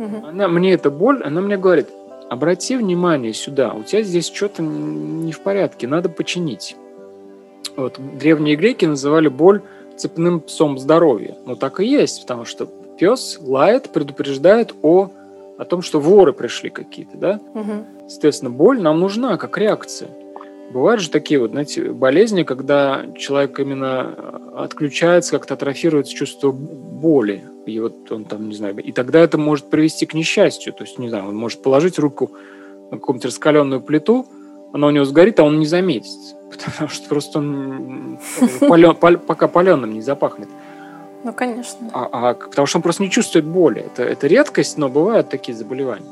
Угу. Она мне эта боль, она мне говорит, обрати внимание сюда, у тебя здесь что-то не в порядке, надо починить. Вот древние греки называли боль цепным псом здоровья. Ну так и есть, потому что пес лает, предупреждает о, о том, что воры пришли какие-то, да? Угу. Соответственно, боль нам нужна как реакция. Бывают же такие вот, знаете, болезни, когда человек именно отключается, как-то атрофируется чувство боли. И вот он там, не знаю, и тогда это может привести к несчастью. То есть, не знаю, он может положить руку на какую-нибудь раскаленную плиту, она у него сгорит, а он не заметит. Потому что просто он пален, пал, пока паленым не запахнет. Ну, конечно. А, а, потому что он просто не чувствует боли. Это, это редкость, но бывают такие заболевания.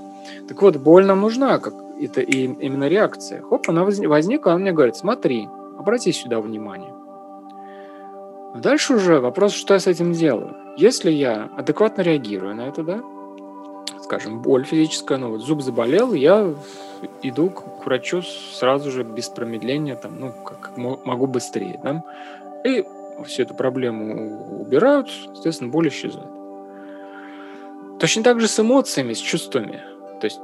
Так вот, боль нам нужна. Как, это и именно реакция. Хоп, она возникла, она мне говорит, смотри, обрати сюда внимание. Но дальше уже вопрос, что я с этим делаю. Если я адекватно реагирую на это, да, скажем, боль физическая, ну вот зуб заболел, я иду к врачу сразу же без промедления, там, ну, как могу быстрее, да, и всю эту проблему убирают, соответственно, боль исчезает. Точно так же с эмоциями, с чувствами. То есть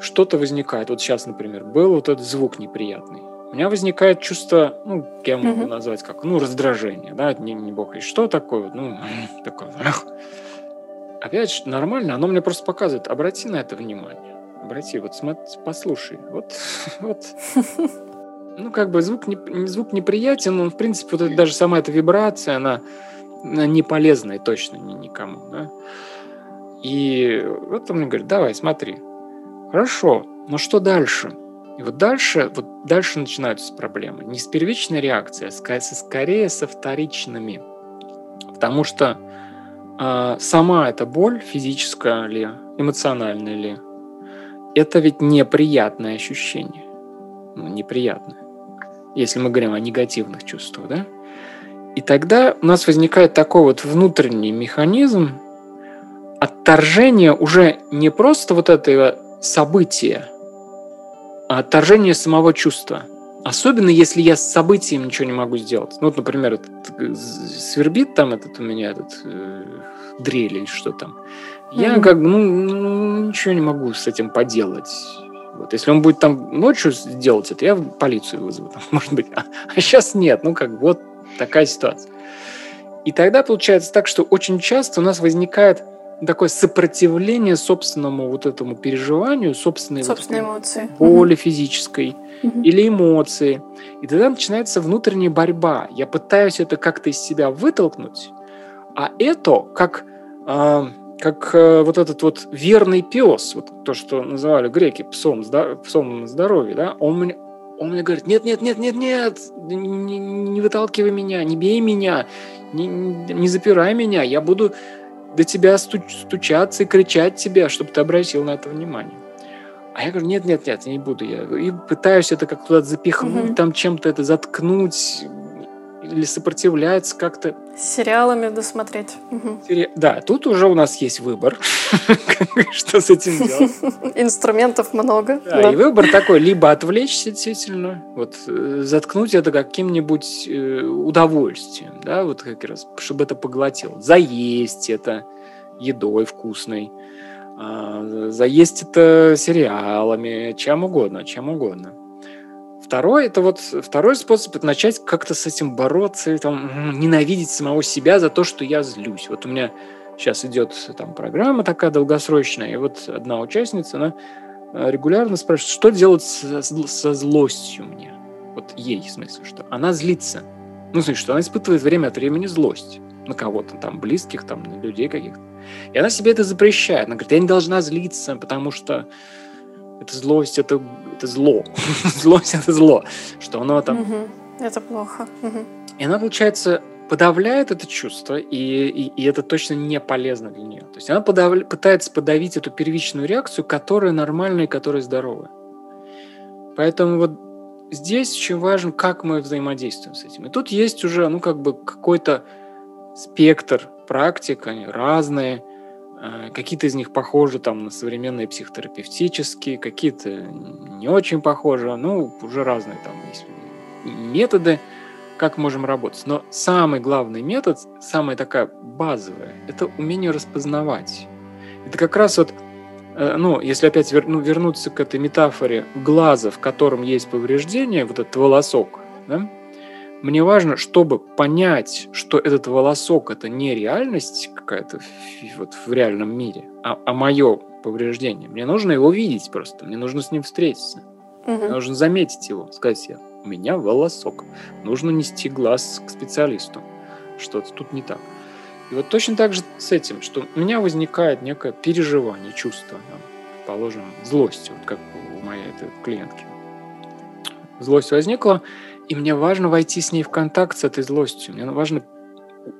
что-то возникает. Вот сейчас, например, был вот этот звук неприятный. У меня возникает чувство, ну, я могу mm-hmm. назвать как, ну, раздражение, да, не, не бог и что такое, ну, такое, эх. Опять же, нормально, оно мне просто показывает, обрати на это внимание, обрати, вот смотри, послушай, вот, вот. Ну, как бы звук, не, звук неприятен, он, в принципе, вот это, даже сама эта вибрация, она, она не полезная точно ни, никому, да. И вот он мне говорит, давай, смотри, хорошо, но что дальше? И вот дальше, вот дальше начинаются проблемы. Не с первичной реакцией, а скорее со вторичными. Потому что э, сама эта боль, физическая ли, эмоциональная ли, это ведь неприятное ощущение. Ну, неприятное. Если мы говорим о негативных чувствах, да? И тогда у нас возникает такой вот внутренний механизм отторжения уже не просто вот этого события, отторжение самого чувства. Особенно, если я с событием ничего не могу сделать. Ну, вот, например, этот, э, свербит там этот у меня этот э, дрель или что там. Я mm-hmm. как бы, ну, ну, ничего не могу с этим поделать. Вот, если он будет там ночью сделать это, я полицию вызову, там, может быть. А, а сейчас нет. Ну, как вот такая ситуация. И тогда получается так, что очень часто у нас возникает такое сопротивление собственному вот этому переживанию, собственной, собственной вот эмоции. боли угу. физической угу. или эмоции. И тогда начинается внутренняя борьба. Я пытаюсь это как-то из себя вытолкнуть, а это как, э, как э, вот этот вот верный пес, вот то, что называли греки псом, псом здоровья, да, он мне, он мне говорит, нет, нет, нет, нет, нет, не, не выталкивай меня, не бей меня, не, не запирай меня, я буду до тебя стучаться и кричать тебе, чтобы ты обратил на это внимание. А я говорю, нет, нет, нет, я не буду. Я и пытаюсь это как то запихнуть, угу. там чем-то это заткнуть или сопротивляться как-то. С сериалами досмотреть. Угу. Да, тут уже у нас есть выбор, что с этим делать. Инструментов много. Да, и выбор такой, либо отвлечься действительно, вот э, заткнуть это каким-нибудь э, удовольствием, да, вот как раз, чтобы это поглотил. Заесть это едой вкусной, а, заесть это сериалами, чем угодно, чем угодно. Второй, это вот второй способ это начать как-то с этим бороться, и, там, ненавидеть самого себя за то, что я злюсь. Вот у меня сейчас идет там программа такая долгосрочная, и вот одна участница, она э, регулярно спрашивает, что делать со, со злостью мне? Вот ей, в смысле, что она злится. Ну, в что она испытывает время от времени злость на кого-то там, близких, там, на людей каких-то. И она себе это запрещает. Она говорит, я не должна злиться, потому что это злость, это, это зло. злость это зло. Что оно там... Угу. Это плохо. Угу. И она, получается, подавляет это чувство, и, и, и это точно не полезно для нее. То есть она подав, пытается подавить эту первичную реакцию, которая нормальная и которая здоровая. Поэтому вот здесь очень важно, как мы взаимодействуем с этим. И тут есть уже, ну, как бы какой-то спектр практик, они разные, какие-то из них похожи там на современные психотерапевтические, какие-то не очень похожи. Ну, уже разные там есть методы, как можем работать. Но самый главный метод, самая такая базовая, это умение распознавать. Это как раз вот, э, ну, если опять вер, ну, вернуться к этой метафоре глаза, в котором есть повреждение, вот этот волосок, да, мне важно, чтобы понять, что этот волосок это не реальность какая-то вот в реальном мире, а, а мое повреждение. Мне нужно его видеть просто. Мне нужно с ним встретиться. Угу. Мне нужно заметить его, сказать себе, у меня волосок. Нужно нести глаз к специалисту. Что-то тут не так. И вот точно так же с этим, что у меня возникает некое переживание, чувство, там, положим, злость, вот как у моей этой клиентки. Злость возникла, и мне важно войти с ней в контакт с этой злостью. Мне важно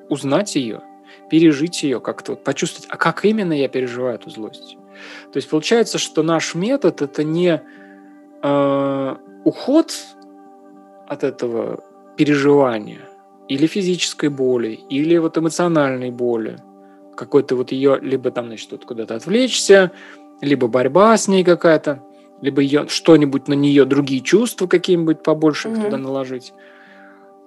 узнать ее, пережить ее, как-то вот почувствовать, а как именно я переживаю эту злость. То есть получается, что наш метод это не э, уход от этого переживания или физической боли, или вот эмоциональной боли, какой-то вот ее, либо там, значит, куда-то отвлечься, либо борьба с ней какая-то, либо ее что-нибудь на нее, другие чувства какие-нибудь побольше mm-hmm. туда наложить.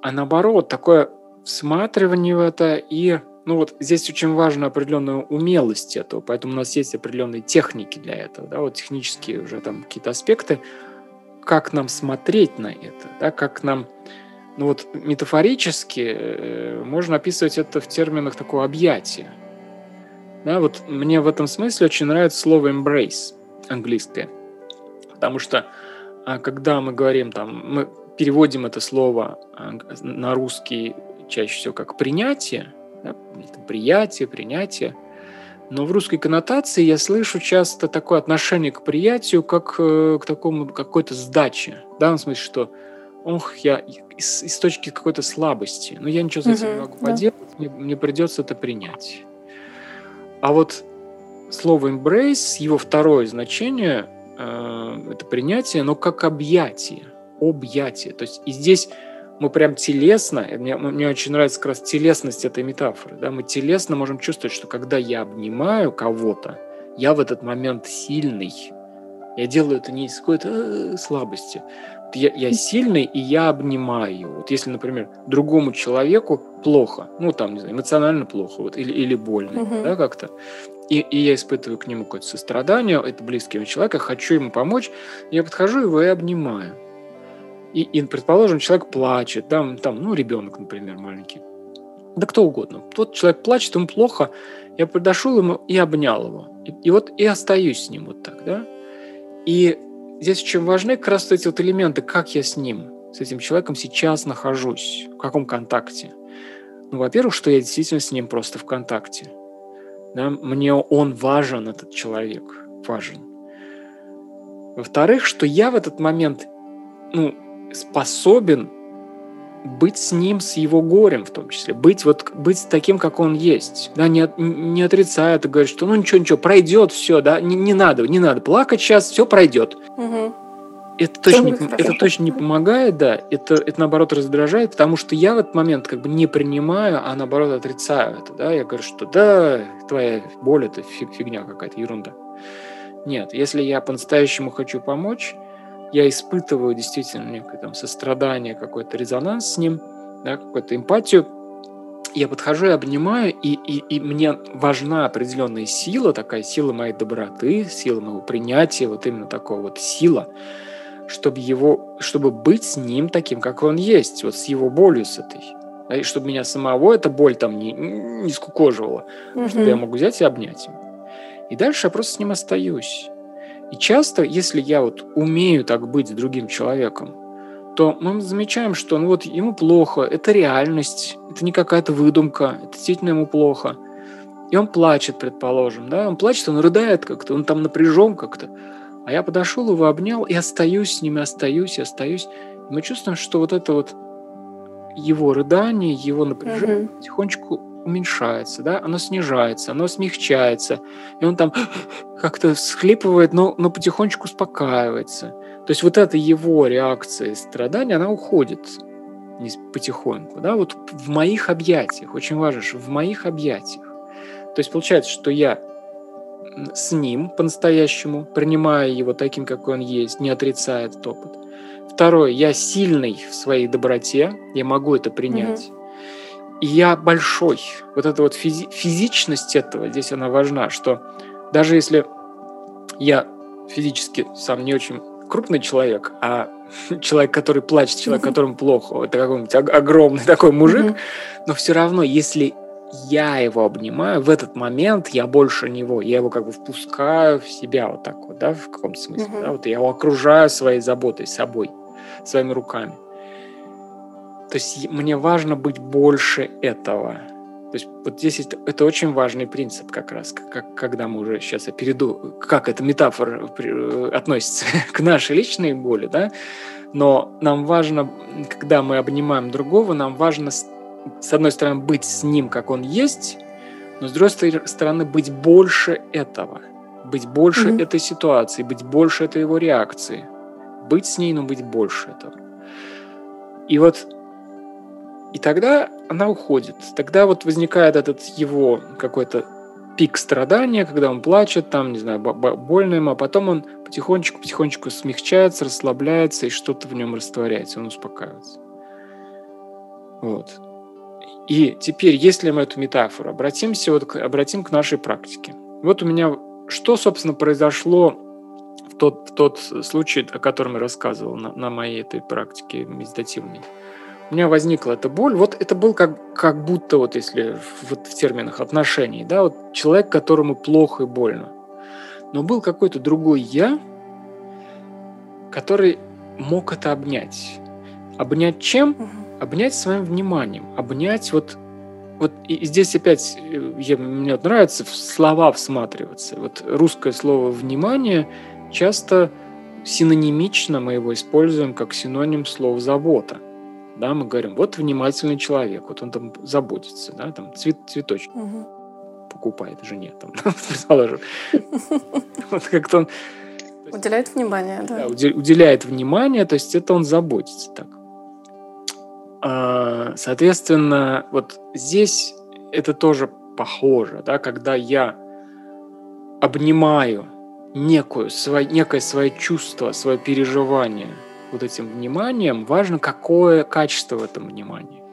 А наоборот, такое всматривание в это и ну вот здесь очень важна определенная умелость этого, поэтому у нас есть определенные техники для этого, да, вот технические уже там какие-то аспекты, как нам смотреть на это, да, как нам, ну вот метафорически э, можно описывать это в терминах такого объятия. Да, вот мне в этом смысле очень нравится слово embrace английское, потому что а, когда мы говорим там, мы переводим это слово а, на русский чаще всего как принятие, да, приятие, принятие. Но в русской коннотации я слышу часто такое отношение к приятию, как э, к такому какой-то сдаче. Да, в смысле, что ох, я из, из точки какой-то слабости, но я ничего с этим не могу да. поделать, мне, мне придется это принять. А вот слово embrace, его второе значение это принятие, но как объятие, объятие. То есть и здесь мы прям телесно, мне, мне очень нравится как раз телесность этой метафоры, да, мы телесно можем чувствовать, что когда я обнимаю кого-то, я в этот момент сильный. Я делаю это не из какой-то э, слабости. Я, я сильный, и я обнимаю. Вот если, например, другому человеку плохо, ну, там, не знаю, эмоционально плохо, вот, или, или больно, угу. да, как-то, и, и я испытываю к нему какое-то сострадание, это близкий мне человек, я хочу ему помочь, я подхожу его и обнимаю. И, и предположим, человек плачет, там, там, ну, ребенок, например, маленький. Да кто угодно. Тот человек плачет, ему плохо. Я подошел ему и обнял его. И, и вот и остаюсь с ним вот так, да. И здесь очень важны как раз эти вот элементы, как я с ним, с этим человеком сейчас нахожусь, в каком контакте. Ну, во-первых, что я действительно с ним просто в контакте. Да? Мне он важен, этот человек, важен. Во-вторых, что я в этот момент, ну, способен быть с ним, с его горем в том числе, быть вот быть таким, как он есть, да, не, не отрицая это, говорит, что ну ничего, ничего, пройдет все, да, не, не надо, не надо плакать сейчас, все пройдет. Угу. Это точно, не, это точно не помогает, да, это, это наоборот раздражает, потому что я в этот момент как бы не принимаю, а наоборот отрицаю это, да, я говорю, что да, твоя боль это фигня какая-то, ерунда. Нет, если я по-настоящему хочу помочь, я испытываю действительно некое там сострадание, какой-то резонанс с ним, да, какую-то эмпатию, я подхожу и обнимаю, и, и, и мне важна определенная сила, такая сила моей доброты, сила моего принятия, вот именно такого вот сила, чтобы его, чтобы быть с ним таким, как он есть, вот с его болью с этой. Да, и чтобы меня самого эта боль там не, не скукоживала, угу. чтобы я могу взять и обнять его. И дальше я просто с ним остаюсь. И часто, если я вот умею так быть с другим человеком, то мы замечаем, что ну вот ему плохо, это реальность, это не какая-то выдумка, это действительно ему плохо. И он плачет, предположим, да, он плачет, он рыдает как-то, он там напряжен как-то. А я подошел, его обнял и остаюсь с ними, остаюсь и остаюсь. И мы чувствуем, что вот это вот его рыдание, его напряжение uh-huh. потихонечку уменьшается, да, оно снижается, оно смягчается, и он там как-то схлипывает, но, но потихонечку успокаивается. То есть вот эта его реакция страдания, она уходит потихоньку, да, вот в моих объятиях, очень важно, что в моих объятиях. То есть получается, что я с ним по-настоящему, принимая его таким, какой он есть, не отрицая этот опыт. Второе, я сильный в своей доброте, я могу это принять. Mm-hmm и я большой. Вот эта вот физи- физичность этого, здесь она важна, что даже если я физически сам не очень крупный человек, а человек, который плачет, человек, которому плохо, это какой-нибудь огромный такой мужик, но все равно, если я его обнимаю, в этот момент я больше него, я его как бы впускаю в себя вот так вот, да, в каком-то смысле, uh-huh. да, вот я его окружаю своей заботой, собой, своими руками. То есть мне важно быть больше этого. То есть вот здесь это, это очень важный принцип как раз, как, когда мы уже сейчас я перейду, как эта метафора э, относится к нашей личной боли, да, но нам важно, когда мы обнимаем другого, нам важно с, одной стороны быть с ним, как он есть, но с другой стороны быть больше этого, быть больше mm-hmm. этой ситуации, быть больше этой его реакции. быть с ней, но быть больше этого. И вот и тогда она уходит. Тогда вот возникает этот его какой-то пик страдания, когда он плачет, там, не знаю, больно ему, а потом он потихонечку-потихонечку смягчается, расслабляется, и что-то в нем растворяется, он успокаивается. Вот. И теперь, если мы эту метафору обратимся, вот, обратим к нашей практике. Вот у меня, что, собственно, произошло в тот, в тот случай, о котором я рассказывал на, на моей этой практике медитативной у меня возникла эта боль. Вот это был как, как будто, вот если вот в терминах отношений, да, вот человек, которому плохо и больно. Но был какой-то другой я, который мог это обнять. Обнять чем? Обнять своим вниманием. Обнять вот вот и здесь опять э, я, мне вот нравится в слова всматриваться. Вот русское слово «внимание» часто синонимично мы его используем как синоним слова «забота» да, мы говорим, вот внимательный человек, вот он там заботится, да, там цвет, цветочек угу. покупает жене, там, предположим. Вот как-то он... Уделяет внимание, да уделяет внимание, то есть это он заботится так. А, соответственно, вот здесь это тоже похоже, да, когда я обнимаю некую, свое, некое свое чувство, свое переживание – вот этим вниманием, важно, какое качество в этом внимании.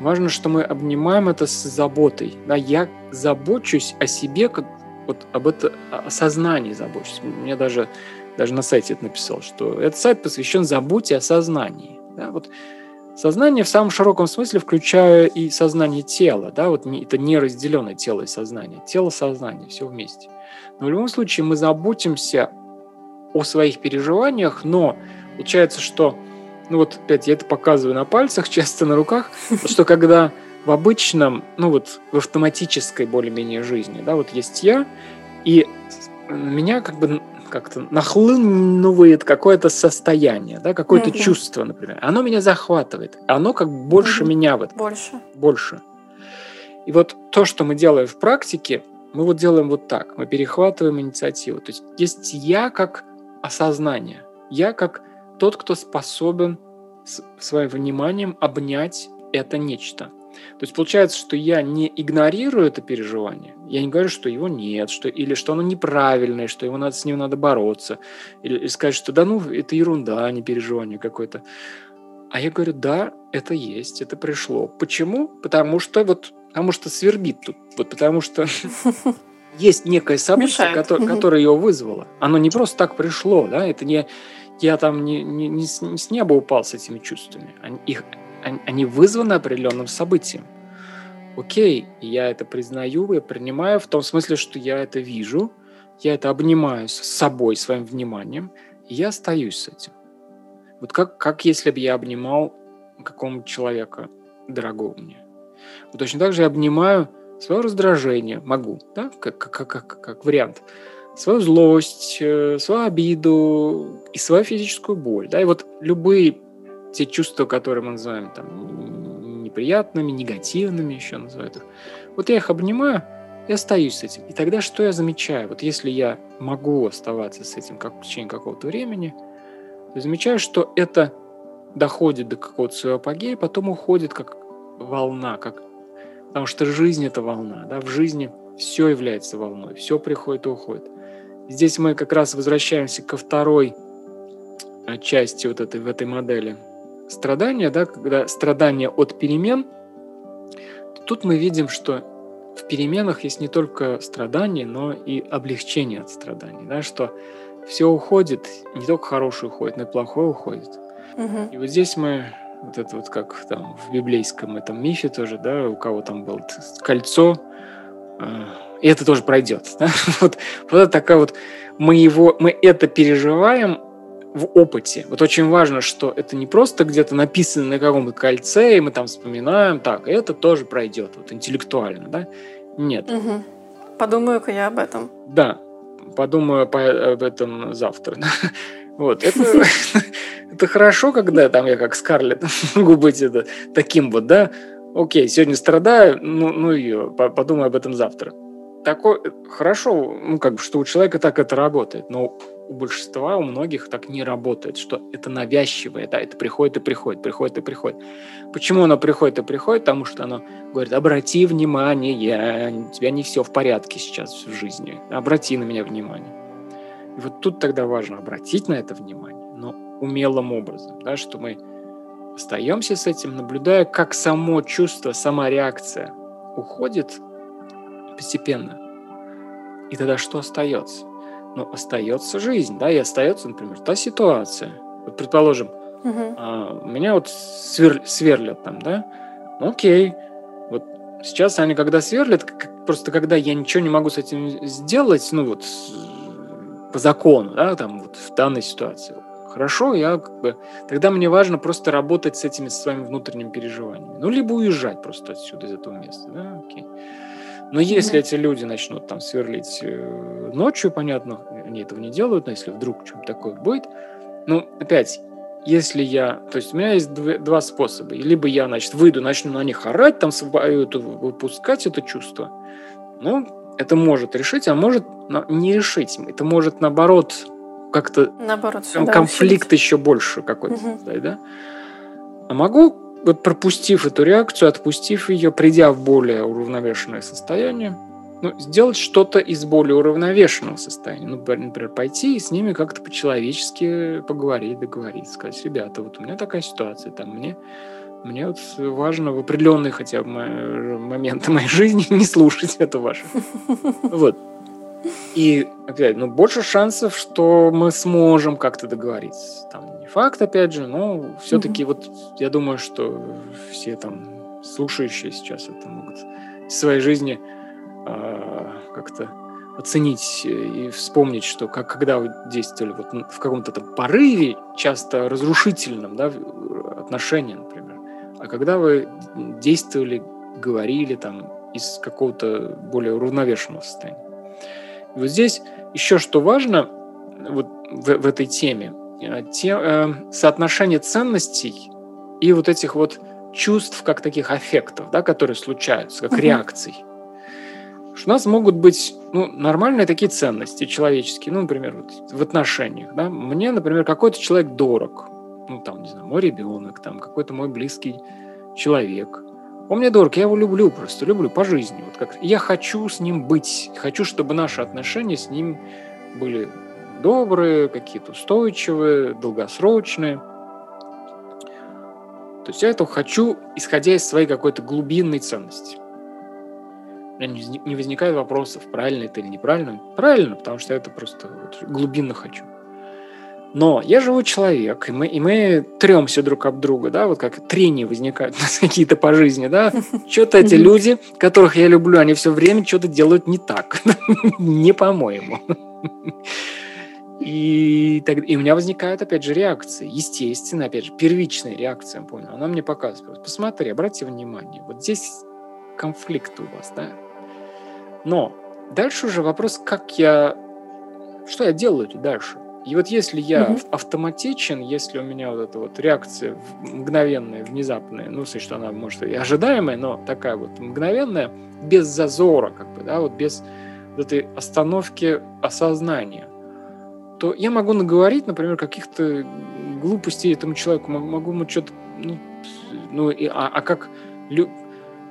Важно, что мы обнимаем это с заботой. Да, я забочусь о себе, как вот об это о сознании забочусь. Мне даже, даже на сайте это написал, что этот сайт посвящен заботе о сознании. Да, вот сознание в самом широком смысле, включая и сознание тела. Да, вот это не разделенное тело и сознание. Тело, сознание, все вместе. Но в любом случае мы заботимся о своих переживаниях, но Получается, что, ну вот опять я это показываю на пальцах, часто на руках, что когда в обычном, ну вот в автоматической более-менее жизни, да, вот есть я, и меня как бы как-то нахлынувает какое-то состояние, да, какое-то mm-hmm. чувство, например. Оно меня захватывает. Оно как больше mm-hmm. меня в этом. Больше. Больше. И вот то, что мы делаем в практике, мы вот делаем вот так. Мы перехватываем инициативу. То есть есть я как осознание. Я как тот, кто способен своим вниманием обнять это нечто. То есть получается, что я не игнорирую это переживание, я не говорю, что его нет, что, или что оно неправильное, что его надо, с ним надо бороться, или, или сказать, что да ну, это ерунда, а не переживание какое-то. А я говорю, да, это есть, это пришло. Почему? Потому что вот, потому что свербит тут, вот потому что есть некое событие, которое, которое его вызвало. Оно не просто так пришло, да, это не я там не, не, не, с, не с неба упал с этими чувствами. Они, их, они, вызваны определенным событием. Окей, я это признаю, я принимаю в том смысле, что я это вижу, я это обнимаю с собой, своим вниманием, и я остаюсь с этим. Вот как, как если бы я обнимал какого-нибудь человека дорогого мне. Вот точно так же я обнимаю свое раздражение, могу, да, как, как, как, как вариант свою злость, э, свою обиду и свою физическую боль. Да? И вот любые те чувства, которые мы называем там, неприятными, негативными, еще называют их, вот я их обнимаю и остаюсь с этим. И тогда что я замечаю? Вот если я могу оставаться с этим как, в течение какого-то времени, то замечаю, что это доходит до какого-то своего апогея, потом уходит как волна, как... потому что жизнь — это волна. Да? В жизни все является волной, все приходит и уходит. Здесь мы как раз возвращаемся ко второй э, части вот этой, в этой модели страдания, да, когда страдания от перемен, тут мы видим, что в переменах есть не только страдания, но и облегчение от страданий, да, что все уходит, не только хорошее уходит, но и плохое уходит. Угу. И вот здесь мы вот это вот как там в библейском этом мифе тоже, да, у кого там было кольцо, э, и это тоже пройдет. Да? Вот, вот такая вот мы его, мы это переживаем в опыте. Вот очень важно, что это не просто где-то написано на каком-то кольце, и мы там вспоминаем, так, это тоже пройдет, вот интеллектуально, да? Нет. Угу. Подумаю-ка я об этом. Да, подумаю об этом завтра. Вот, это, это хорошо, когда там я как Скарлетт могу быть это, таким вот, да, окей, сегодня страдаю, ну, ну ее, подумаю об этом завтра такой хорошо, ну как бы, что у человека так это работает, но у большинства, у многих так не работает, что это навязчивое, да, это приходит и приходит, приходит и приходит. Почему оно приходит и приходит? Потому что оно говорит, обрати внимание, у тебя не все в порядке сейчас в жизни, обрати на меня внимание. И вот тут тогда важно обратить на это внимание, но умелым образом, да, что мы остаемся с этим, наблюдая, как само чувство, сама реакция уходит постепенно. И тогда что остается? Ну, остается жизнь, да, и остается, например, та ситуация. Вот, предположим, угу. а, меня вот свер, сверлят там, да, ну, окей, вот сейчас они когда сверлят, просто когда я ничего не могу с этим сделать, ну, вот по закону, да, там вот в данной ситуации, хорошо, я как бы... Тогда мне важно просто работать с этими своими внутренними переживаниями. Ну, либо уезжать просто отсюда, из этого места, да, окей. Но если эти люди начнут там сверлить э, ночью, понятно, они этого не делают, но если вдруг что-то такое будет, ну, опять, если я, то есть у меня есть два, два способа. Либо я, значит, выйду, начну на них орать, там эту, выпускать это чувство. Ну, это может решить, а может не решить. Это может, наоборот, как-то наоборот, конфликт усилить. еще больше какой-то угу. создать, да? А могу вот пропустив эту реакцию, отпустив ее, придя в более уравновешенное состояние, ну, сделать что-то из более уравновешенного состояния. Ну, например, пойти и с ними как-то по-человечески поговорить, договориться, сказать, ребята, вот у меня такая ситуация, там мне, мне вот важно в определенные хотя бы моменты моей жизни не слушать это ваше. Вот. И, опять, ну, больше шансов, что мы сможем как-то договориться. Там факт, опять же, но все-таки mm-hmm. вот я думаю, что все там слушающие сейчас это могут в своей жизни э, как-то оценить и вспомнить, что как, когда вы действовали вот в каком-то там порыве, часто разрушительном, да, отношении, например, а когда вы действовали, говорили там из какого-то более уравновешенного состояния. И вот здесь еще что важно вот в, в этой теме, те, э, соотношение ценностей и вот этих вот чувств, как таких аффектов, да, которые случаются, как uh-huh. реакций. Что у нас могут быть ну, нормальные такие ценности человеческие, ну, например, вот в отношениях. Да? Мне, например, какой-то человек дорог, ну, там, не знаю, мой ребенок, там, какой-то мой близкий человек – он мне дорог, я его люблю просто, люблю по жизни. Вот как я хочу с ним быть, хочу, чтобы наши отношения с ним были добрые, какие-то устойчивые, долгосрочные. То есть я этого хочу, исходя из своей какой-то глубинной ценности. У меня не возникает вопросов, правильно это или неправильно. Правильно, потому что я это просто вот глубинно хочу. Но я живой человек, и мы, и мы тремся друг об друга, да, вот как трения возникают у нас какие-то по жизни, да. Что-то эти люди, которых я люблю, они все время что-то делают не так, не по-моему. И, так, и у меня возникает, опять же, реакция. Естественно, опять же, первичная реакция, понял. Она мне показывает. Посмотри, обрати внимание. Вот здесь конфликт у вас, да? Но дальше уже вопрос, как я... Что я делаю дальше? И вот если я mm-hmm. автоматичен, если у меня вот эта вот реакция мгновенная, внезапная, ну, в что она может и ожидаемая, но такая вот мгновенная, без зазора, как бы, да, вот без вот этой остановки осознания, то я могу наговорить, например, каких-то глупостей этому человеку, могу ему что-то, ну, ну и, а, а как лю,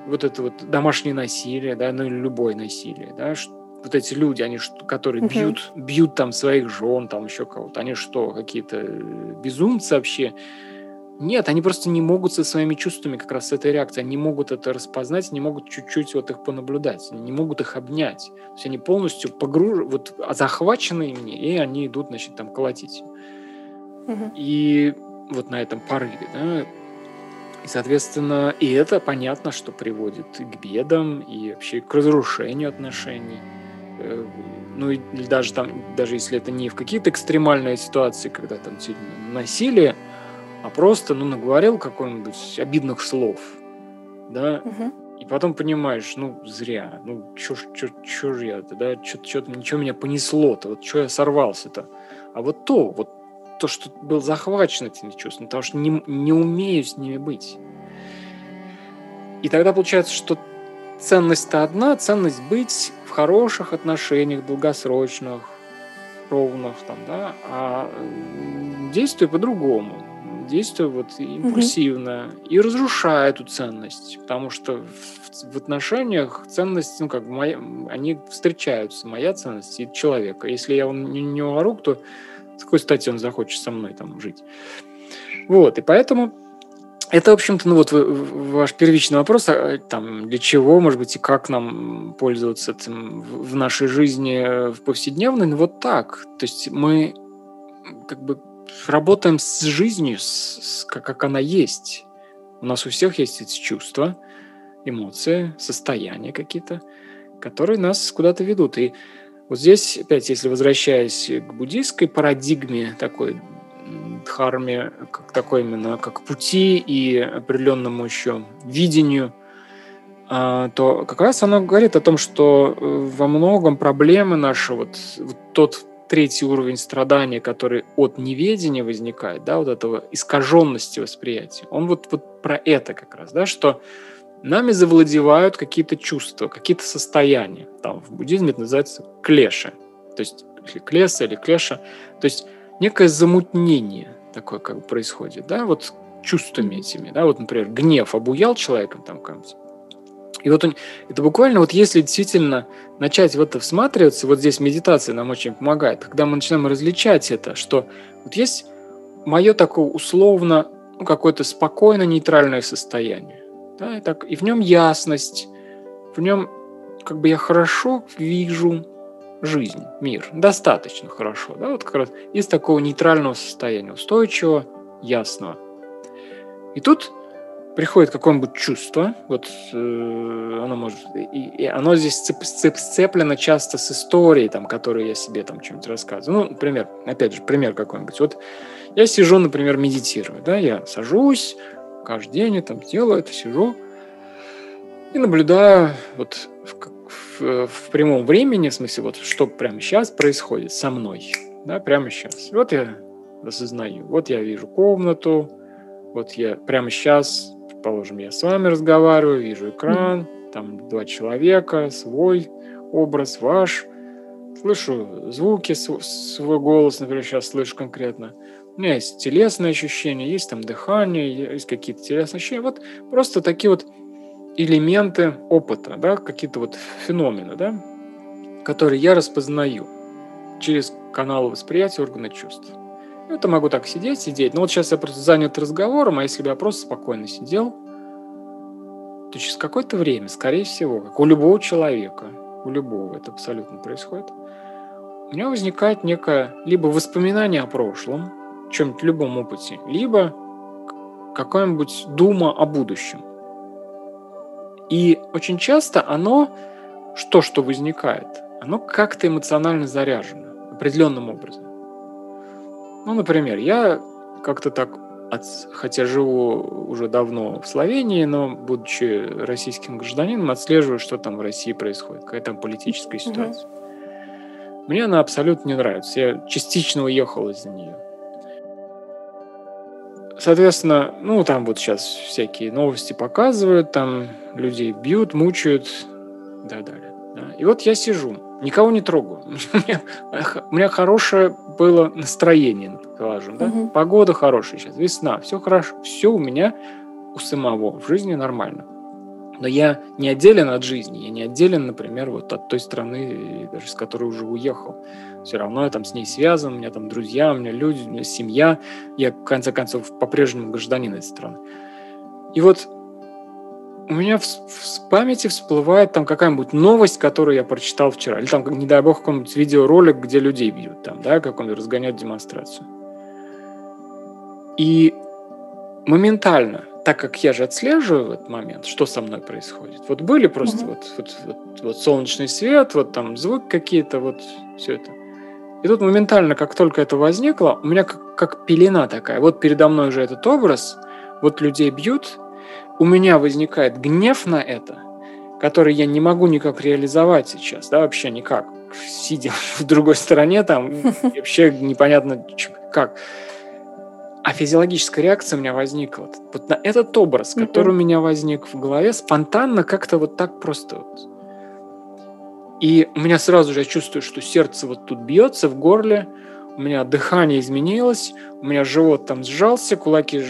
вот это вот домашнее насилие, да, ну или любое насилие, да, что вот эти люди, они что, которые uh-huh. бьют, бьют там своих жен, там еще кого-то, они что, какие-то э, безумцы вообще? Нет, они просто не могут со своими чувствами как раз с этой реакцией, они не могут это распознать, не могут чуть-чуть вот их понаблюдать, не могут их обнять. То есть они полностью погружены, вот захвачены ими, и они идут, значит, там колотить. Uh-huh. И вот на этом порыве, да, и, соответственно, и это понятно, что приводит к бедам, и вообще к разрушению отношений. Э, ну и даже там, даже если это не в какие-то экстремальные ситуации, когда там насилие, а просто, ну, наговорил какой-нибудь обидных слов, да, угу. и потом понимаешь, ну, зря, ну, чё, чё, чё же я-то, да, чё, чё, ничего меня понесло-то, вот чё я сорвался-то, а вот то, вот то, что был захвачен этими чувствами, потому что не, не умею с ними быть. И тогда получается, что ценность-то одна, ценность быть в хороших отношениях, долгосрочных, хладнокровно, там, да, а действую по-другому. Действую вот импульсивно угу. и разрушаю эту ценность, потому что в, в отношениях ценность, ну, как бы, моя, они встречаются, моя ценность и человека. Если я его не, не увору, то с какой стати он захочет со мной там жить? Вот, и поэтому это, в общем-то, ну вот ваш первичный вопрос, а, там, для чего, может быть, и как нам пользоваться этим в нашей жизни э, в повседневной, ну вот так. То есть мы как бы работаем с жизнью, с, с, как, как она есть. У нас у всех есть эти чувства, эмоции, состояния какие-то, которые нас куда-то ведут. И вот здесь, опять, если возвращаясь к буддийской парадигме такой дхарме, как такой именно, как пути и определенному еще видению, а, то как раз оно говорит о том, что э, во многом проблемы наши, вот, вот тот третий уровень страдания, который от неведения возникает, да, вот этого искаженности восприятия, он вот, вот про это как раз, да, что нами завладевают какие-то чувства, какие-то состояния. Там в буддизме это называется клеша, то есть или клеса, или клеша, то есть некое замутнение такое как бы происходит, да, вот чувствами этими, да, вот, например, гнев обуял человеком там как и вот он, это буквально вот если действительно начать в это всматриваться, вот здесь медитация нам очень помогает, когда мы начинаем различать это, что вот есть мое такое условно ну, какое-то спокойно нейтральное состояние, да, и, так, и в нем ясность, в нем как бы я хорошо вижу жизнь, мир. Достаточно хорошо. Да? Вот как раз из такого нейтрального состояния, устойчивого, ясного. И тут приходит какое-нибудь чувство, вот э, оно может, и, и оно здесь цеп, цеп, сцеплено часто с историей, там, которую я себе там что-нибудь рассказываю. Ну, например, опять же, пример какой-нибудь. Вот я сижу, например, медитирую, да, я сажусь каждый день, я там делаю это, сижу и наблюдаю вот в, в прямом времени, в смысле, вот что прямо сейчас происходит со мной, да, прямо сейчас. Вот я осознаю, вот я вижу комнату, вот я прямо сейчас, предположим, я с вами разговариваю, вижу экран, там два человека, свой образ, ваш, слышу звуки, свой голос, например, сейчас слышу конкретно. У меня есть телесные ощущения, есть там дыхание, есть какие-то телесные ощущения. Вот просто такие вот элементы опыта, да, какие-то вот феномены, да, которые я распознаю через каналы восприятия органа чувств. Это могу так сидеть, сидеть. Но вот сейчас я просто занят разговором, а если бы я просто спокойно сидел, то через какое-то время, скорее всего, как у любого человека, у любого это абсолютно происходит, у меня возникает некое либо воспоминание о прошлом, чем-нибудь любом опыте, либо какая-нибудь дума о будущем. И очень часто оно, что что возникает, оно как-то эмоционально заряжено определенным образом. Ну, например, я как-то так, от, хотя живу уже давно в Словении, но будучи российским гражданином, отслеживаю, что там в России происходит, какая там политическая ситуация. Mm-hmm. Мне она абсолютно не нравится. Я частично уехал из-за нее. Соответственно, ну, там вот сейчас всякие новости показывают, там людей бьют, мучают и так далее. Да. И вот я сижу, никого не трогаю. у меня хорошее было настроение, скажем, да? Угу. Погода хорошая сейчас, весна, все хорошо, все у меня у самого в жизни нормально. Но я не отделен от жизни, я не отделен, например, вот от той страны, даже с которой уже уехал. Все равно я там с ней связан, у меня там друзья, у меня люди, у меня семья. Я, в конце концов, по-прежнему гражданин этой страны. И вот у меня в, в памяти всплывает там какая-нибудь новость, которую я прочитал вчера. Или там, не дай бог, какой-нибудь видеоролик, где людей бьют, там, да, какой-нибудь разгоняют демонстрацию. И моментально так как я же отслеживаю в этот момент, что со мной происходит. Вот были просто mm-hmm. вот, вот, вот, вот солнечный свет, вот там звук какие-то, вот все это. И тут моментально, как только это возникло, у меня как, как пелена такая. Вот передо мной уже этот образ, вот людей бьют, у меня возникает гнев на это, который я не могу никак реализовать сейчас, да, вообще никак. Сидя в другой стороне, там вообще непонятно как а физиологическая реакция у меня возникла. Вот на этот образ, который у меня возник в голове, спонтанно как-то вот так просто вот. И у меня сразу же я чувствую, что сердце вот тут бьется в горле, у меня дыхание изменилось, у меня живот там сжался, кулаки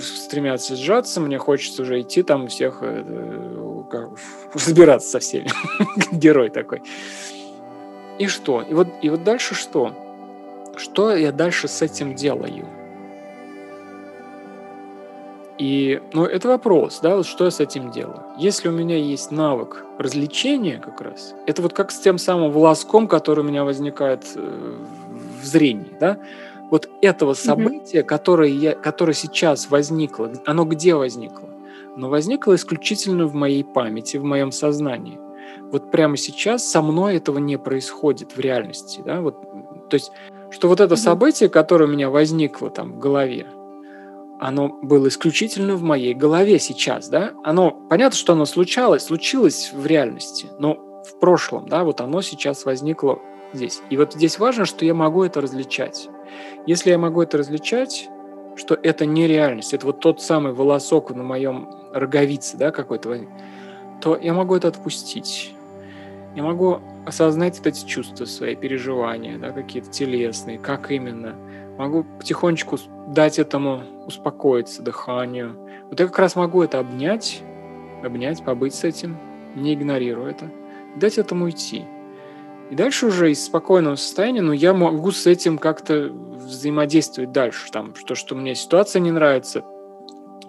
стремятся сжаться, мне хочется уже идти там всех э, как, разбираться со всеми. Герой такой. И что? И вот, и вот дальше что? Что я дальше с этим делаю? И, ну, это вопрос, да, вот что я с этим делаю. Если у меня есть навык развлечения как раз, это вот как с тем самым волоском, который у меня возникает э, зрении, да, вот этого события, mm-hmm. которое, я, которое сейчас возникло, оно где возникло? Оно возникло исключительно в моей памяти, в моем сознании. Вот прямо сейчас со мной этого не происходит в реальности, да, вот, то есть, что вот это mm-hmm. событие, которое у меня возникло там в голове, оно было исключительно в моей голове сейчас, да? Оно, понятно, что оно случалось, случилось в реальности, но в прошлом, да, вот оно сейчас возникло здесь. И вот здесь важно, что я могу это различать. Если я могу это различать, что это не реальность, это вот тот самый волосок на моем роговице, да, какой-то, то я могу это отпустить. Я могу осознать вот эти чувства, свои переживания, да, какие-то телесные, как именно. Могу потихонечку дать этому успокоиться, дыханию. Вот я как раз могу это обнять, обнять, побыть с этим, не игнорируя это, дать этому уйти. И дальше уже из спокойного состояния, ну, я могу с этим как-то взаимодействовать дальше. Там, что, что мне ситуация не нравится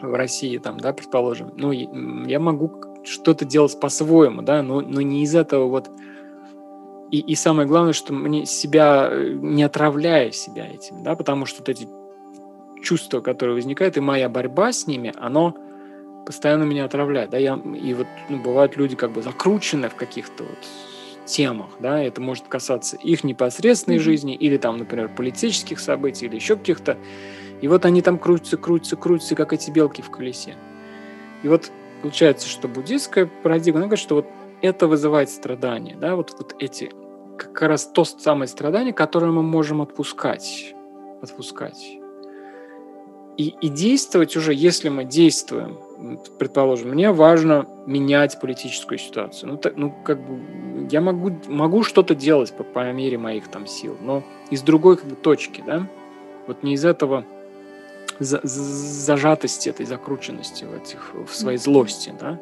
в России, там, да, предположим. Ну, я могу что-то делать по-своему, да, но, но не из этого вот и, и самое главное, что мне себя э, не отравляя себя этим, да, потому что вот эти чувства, которые возникают, и моя борьба с ними, оно постоянно меня отравляет, да, я, и вот ну, бывают люди как бы закручены в каких-то вот темах, да, это может касаться их непосредственной mm-hmm. жизни или там, например, политических событий или еще каких-то, и вот они там крутятся, крутятся, крутятся, как эти белки в колесе. И вот получается, что буддийская парадигма, она говорит, что вот это вызывает страдания, да, вот, вот эти, как раз то самое страдание, которое мы можем отпускать, отпускать. И, и действовать уже, если мы действуем, предположим, мне важно менять политическую ситуацию. Ну, так, ну как бы я могу, могу что-то делать по, по мере моих там сил, но из другой как бы, точки, да, вот не из этого за, зажатости, этой закрученности в, этих, в своей злости, да,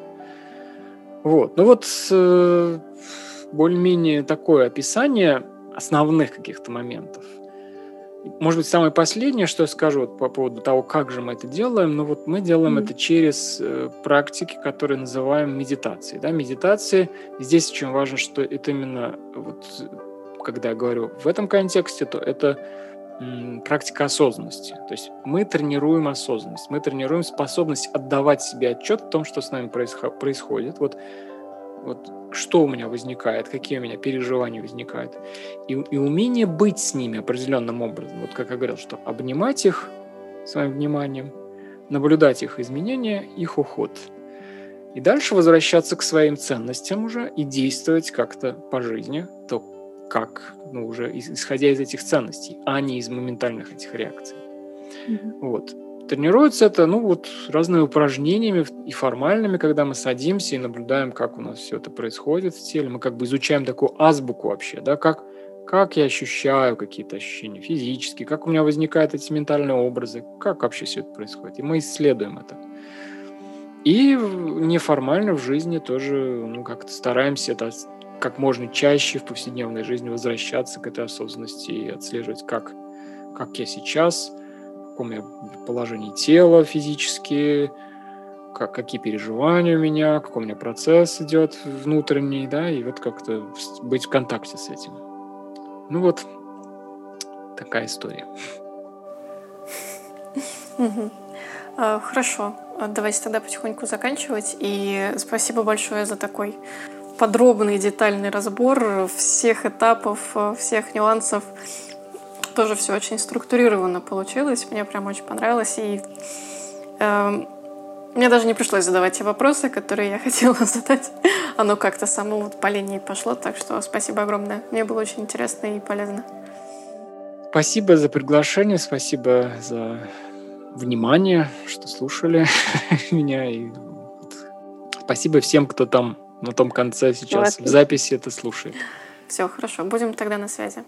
вот. Ну вот э, более-менее такое описание основных каких-то моментов. Может быть, самое последнее, что я скажу вот по поводу того, как же мы это делаем, ну вот мы делаем mm-hmm. это через э, практики, которые называем медитацией. Да? Медитации, здесь очень важно, что это именно, вот, когда я говорю в этом контексте, то это практика осознанности. То есть мы тренируем осознанность, мы тренируем способность отдавать себе отчет в том, что с нами происходит. Вот, вот что у меня возникает, какие у меня переживания возникают. И, и умение быть с ними определенным образом. Вот как я говорил, что обнимать их своим вниманием, наблюдать их изменения, их уход. И дальше возвращаться к своим ценностям уже и действовать как-то по жизни, то как, ну, уже исходя из этих ценностей, а не из моментальных этих реакций. Mm-hmm. Вот. Тренируется это, ну, вот разными упражнениями и формальными, когда мы садимся и наблюдаем, как у нас все это происходит в теле. Мы как бы изучаем такую азбуку вообще, да, как, как я ощущаю какие-то ощущения физические, как у меня возникают эти ментальные образы, как вообще все это происходит. И мы исследуем это. И неформально в жизни тоже, ну, как-то стараемся это как можно чаще в повседневной жизни возвращаться к этой осознанности и отслеживать, как, как я сейчас, каком я положении тела физически, как, какие переживания у меня, какой у меня процесс идет внутренний, да, и вот как-то быть в контакте с этим. Ну вот, такая история. А, хорошо, давайте тогда потихоньку заканчивать. И спасибо большое за такой подробный детальный разбор всех этапов, всех нюансов. Тоже все очень структурированно получилось. Мне прям очень понравилось. И э, мне даже не пришлось задавать те вопросы, которые я хотела задать. Оно как-то само вот по линии пошло. Так что спасибо огромное. Мне было очень интересно и полезно. Спасибо за приглашение, спасибо за внимание, что слушали меня. И спасибо всем, кто там на том конце сейчас в записи это слушает. Все, хорошо, будем тогда на связи.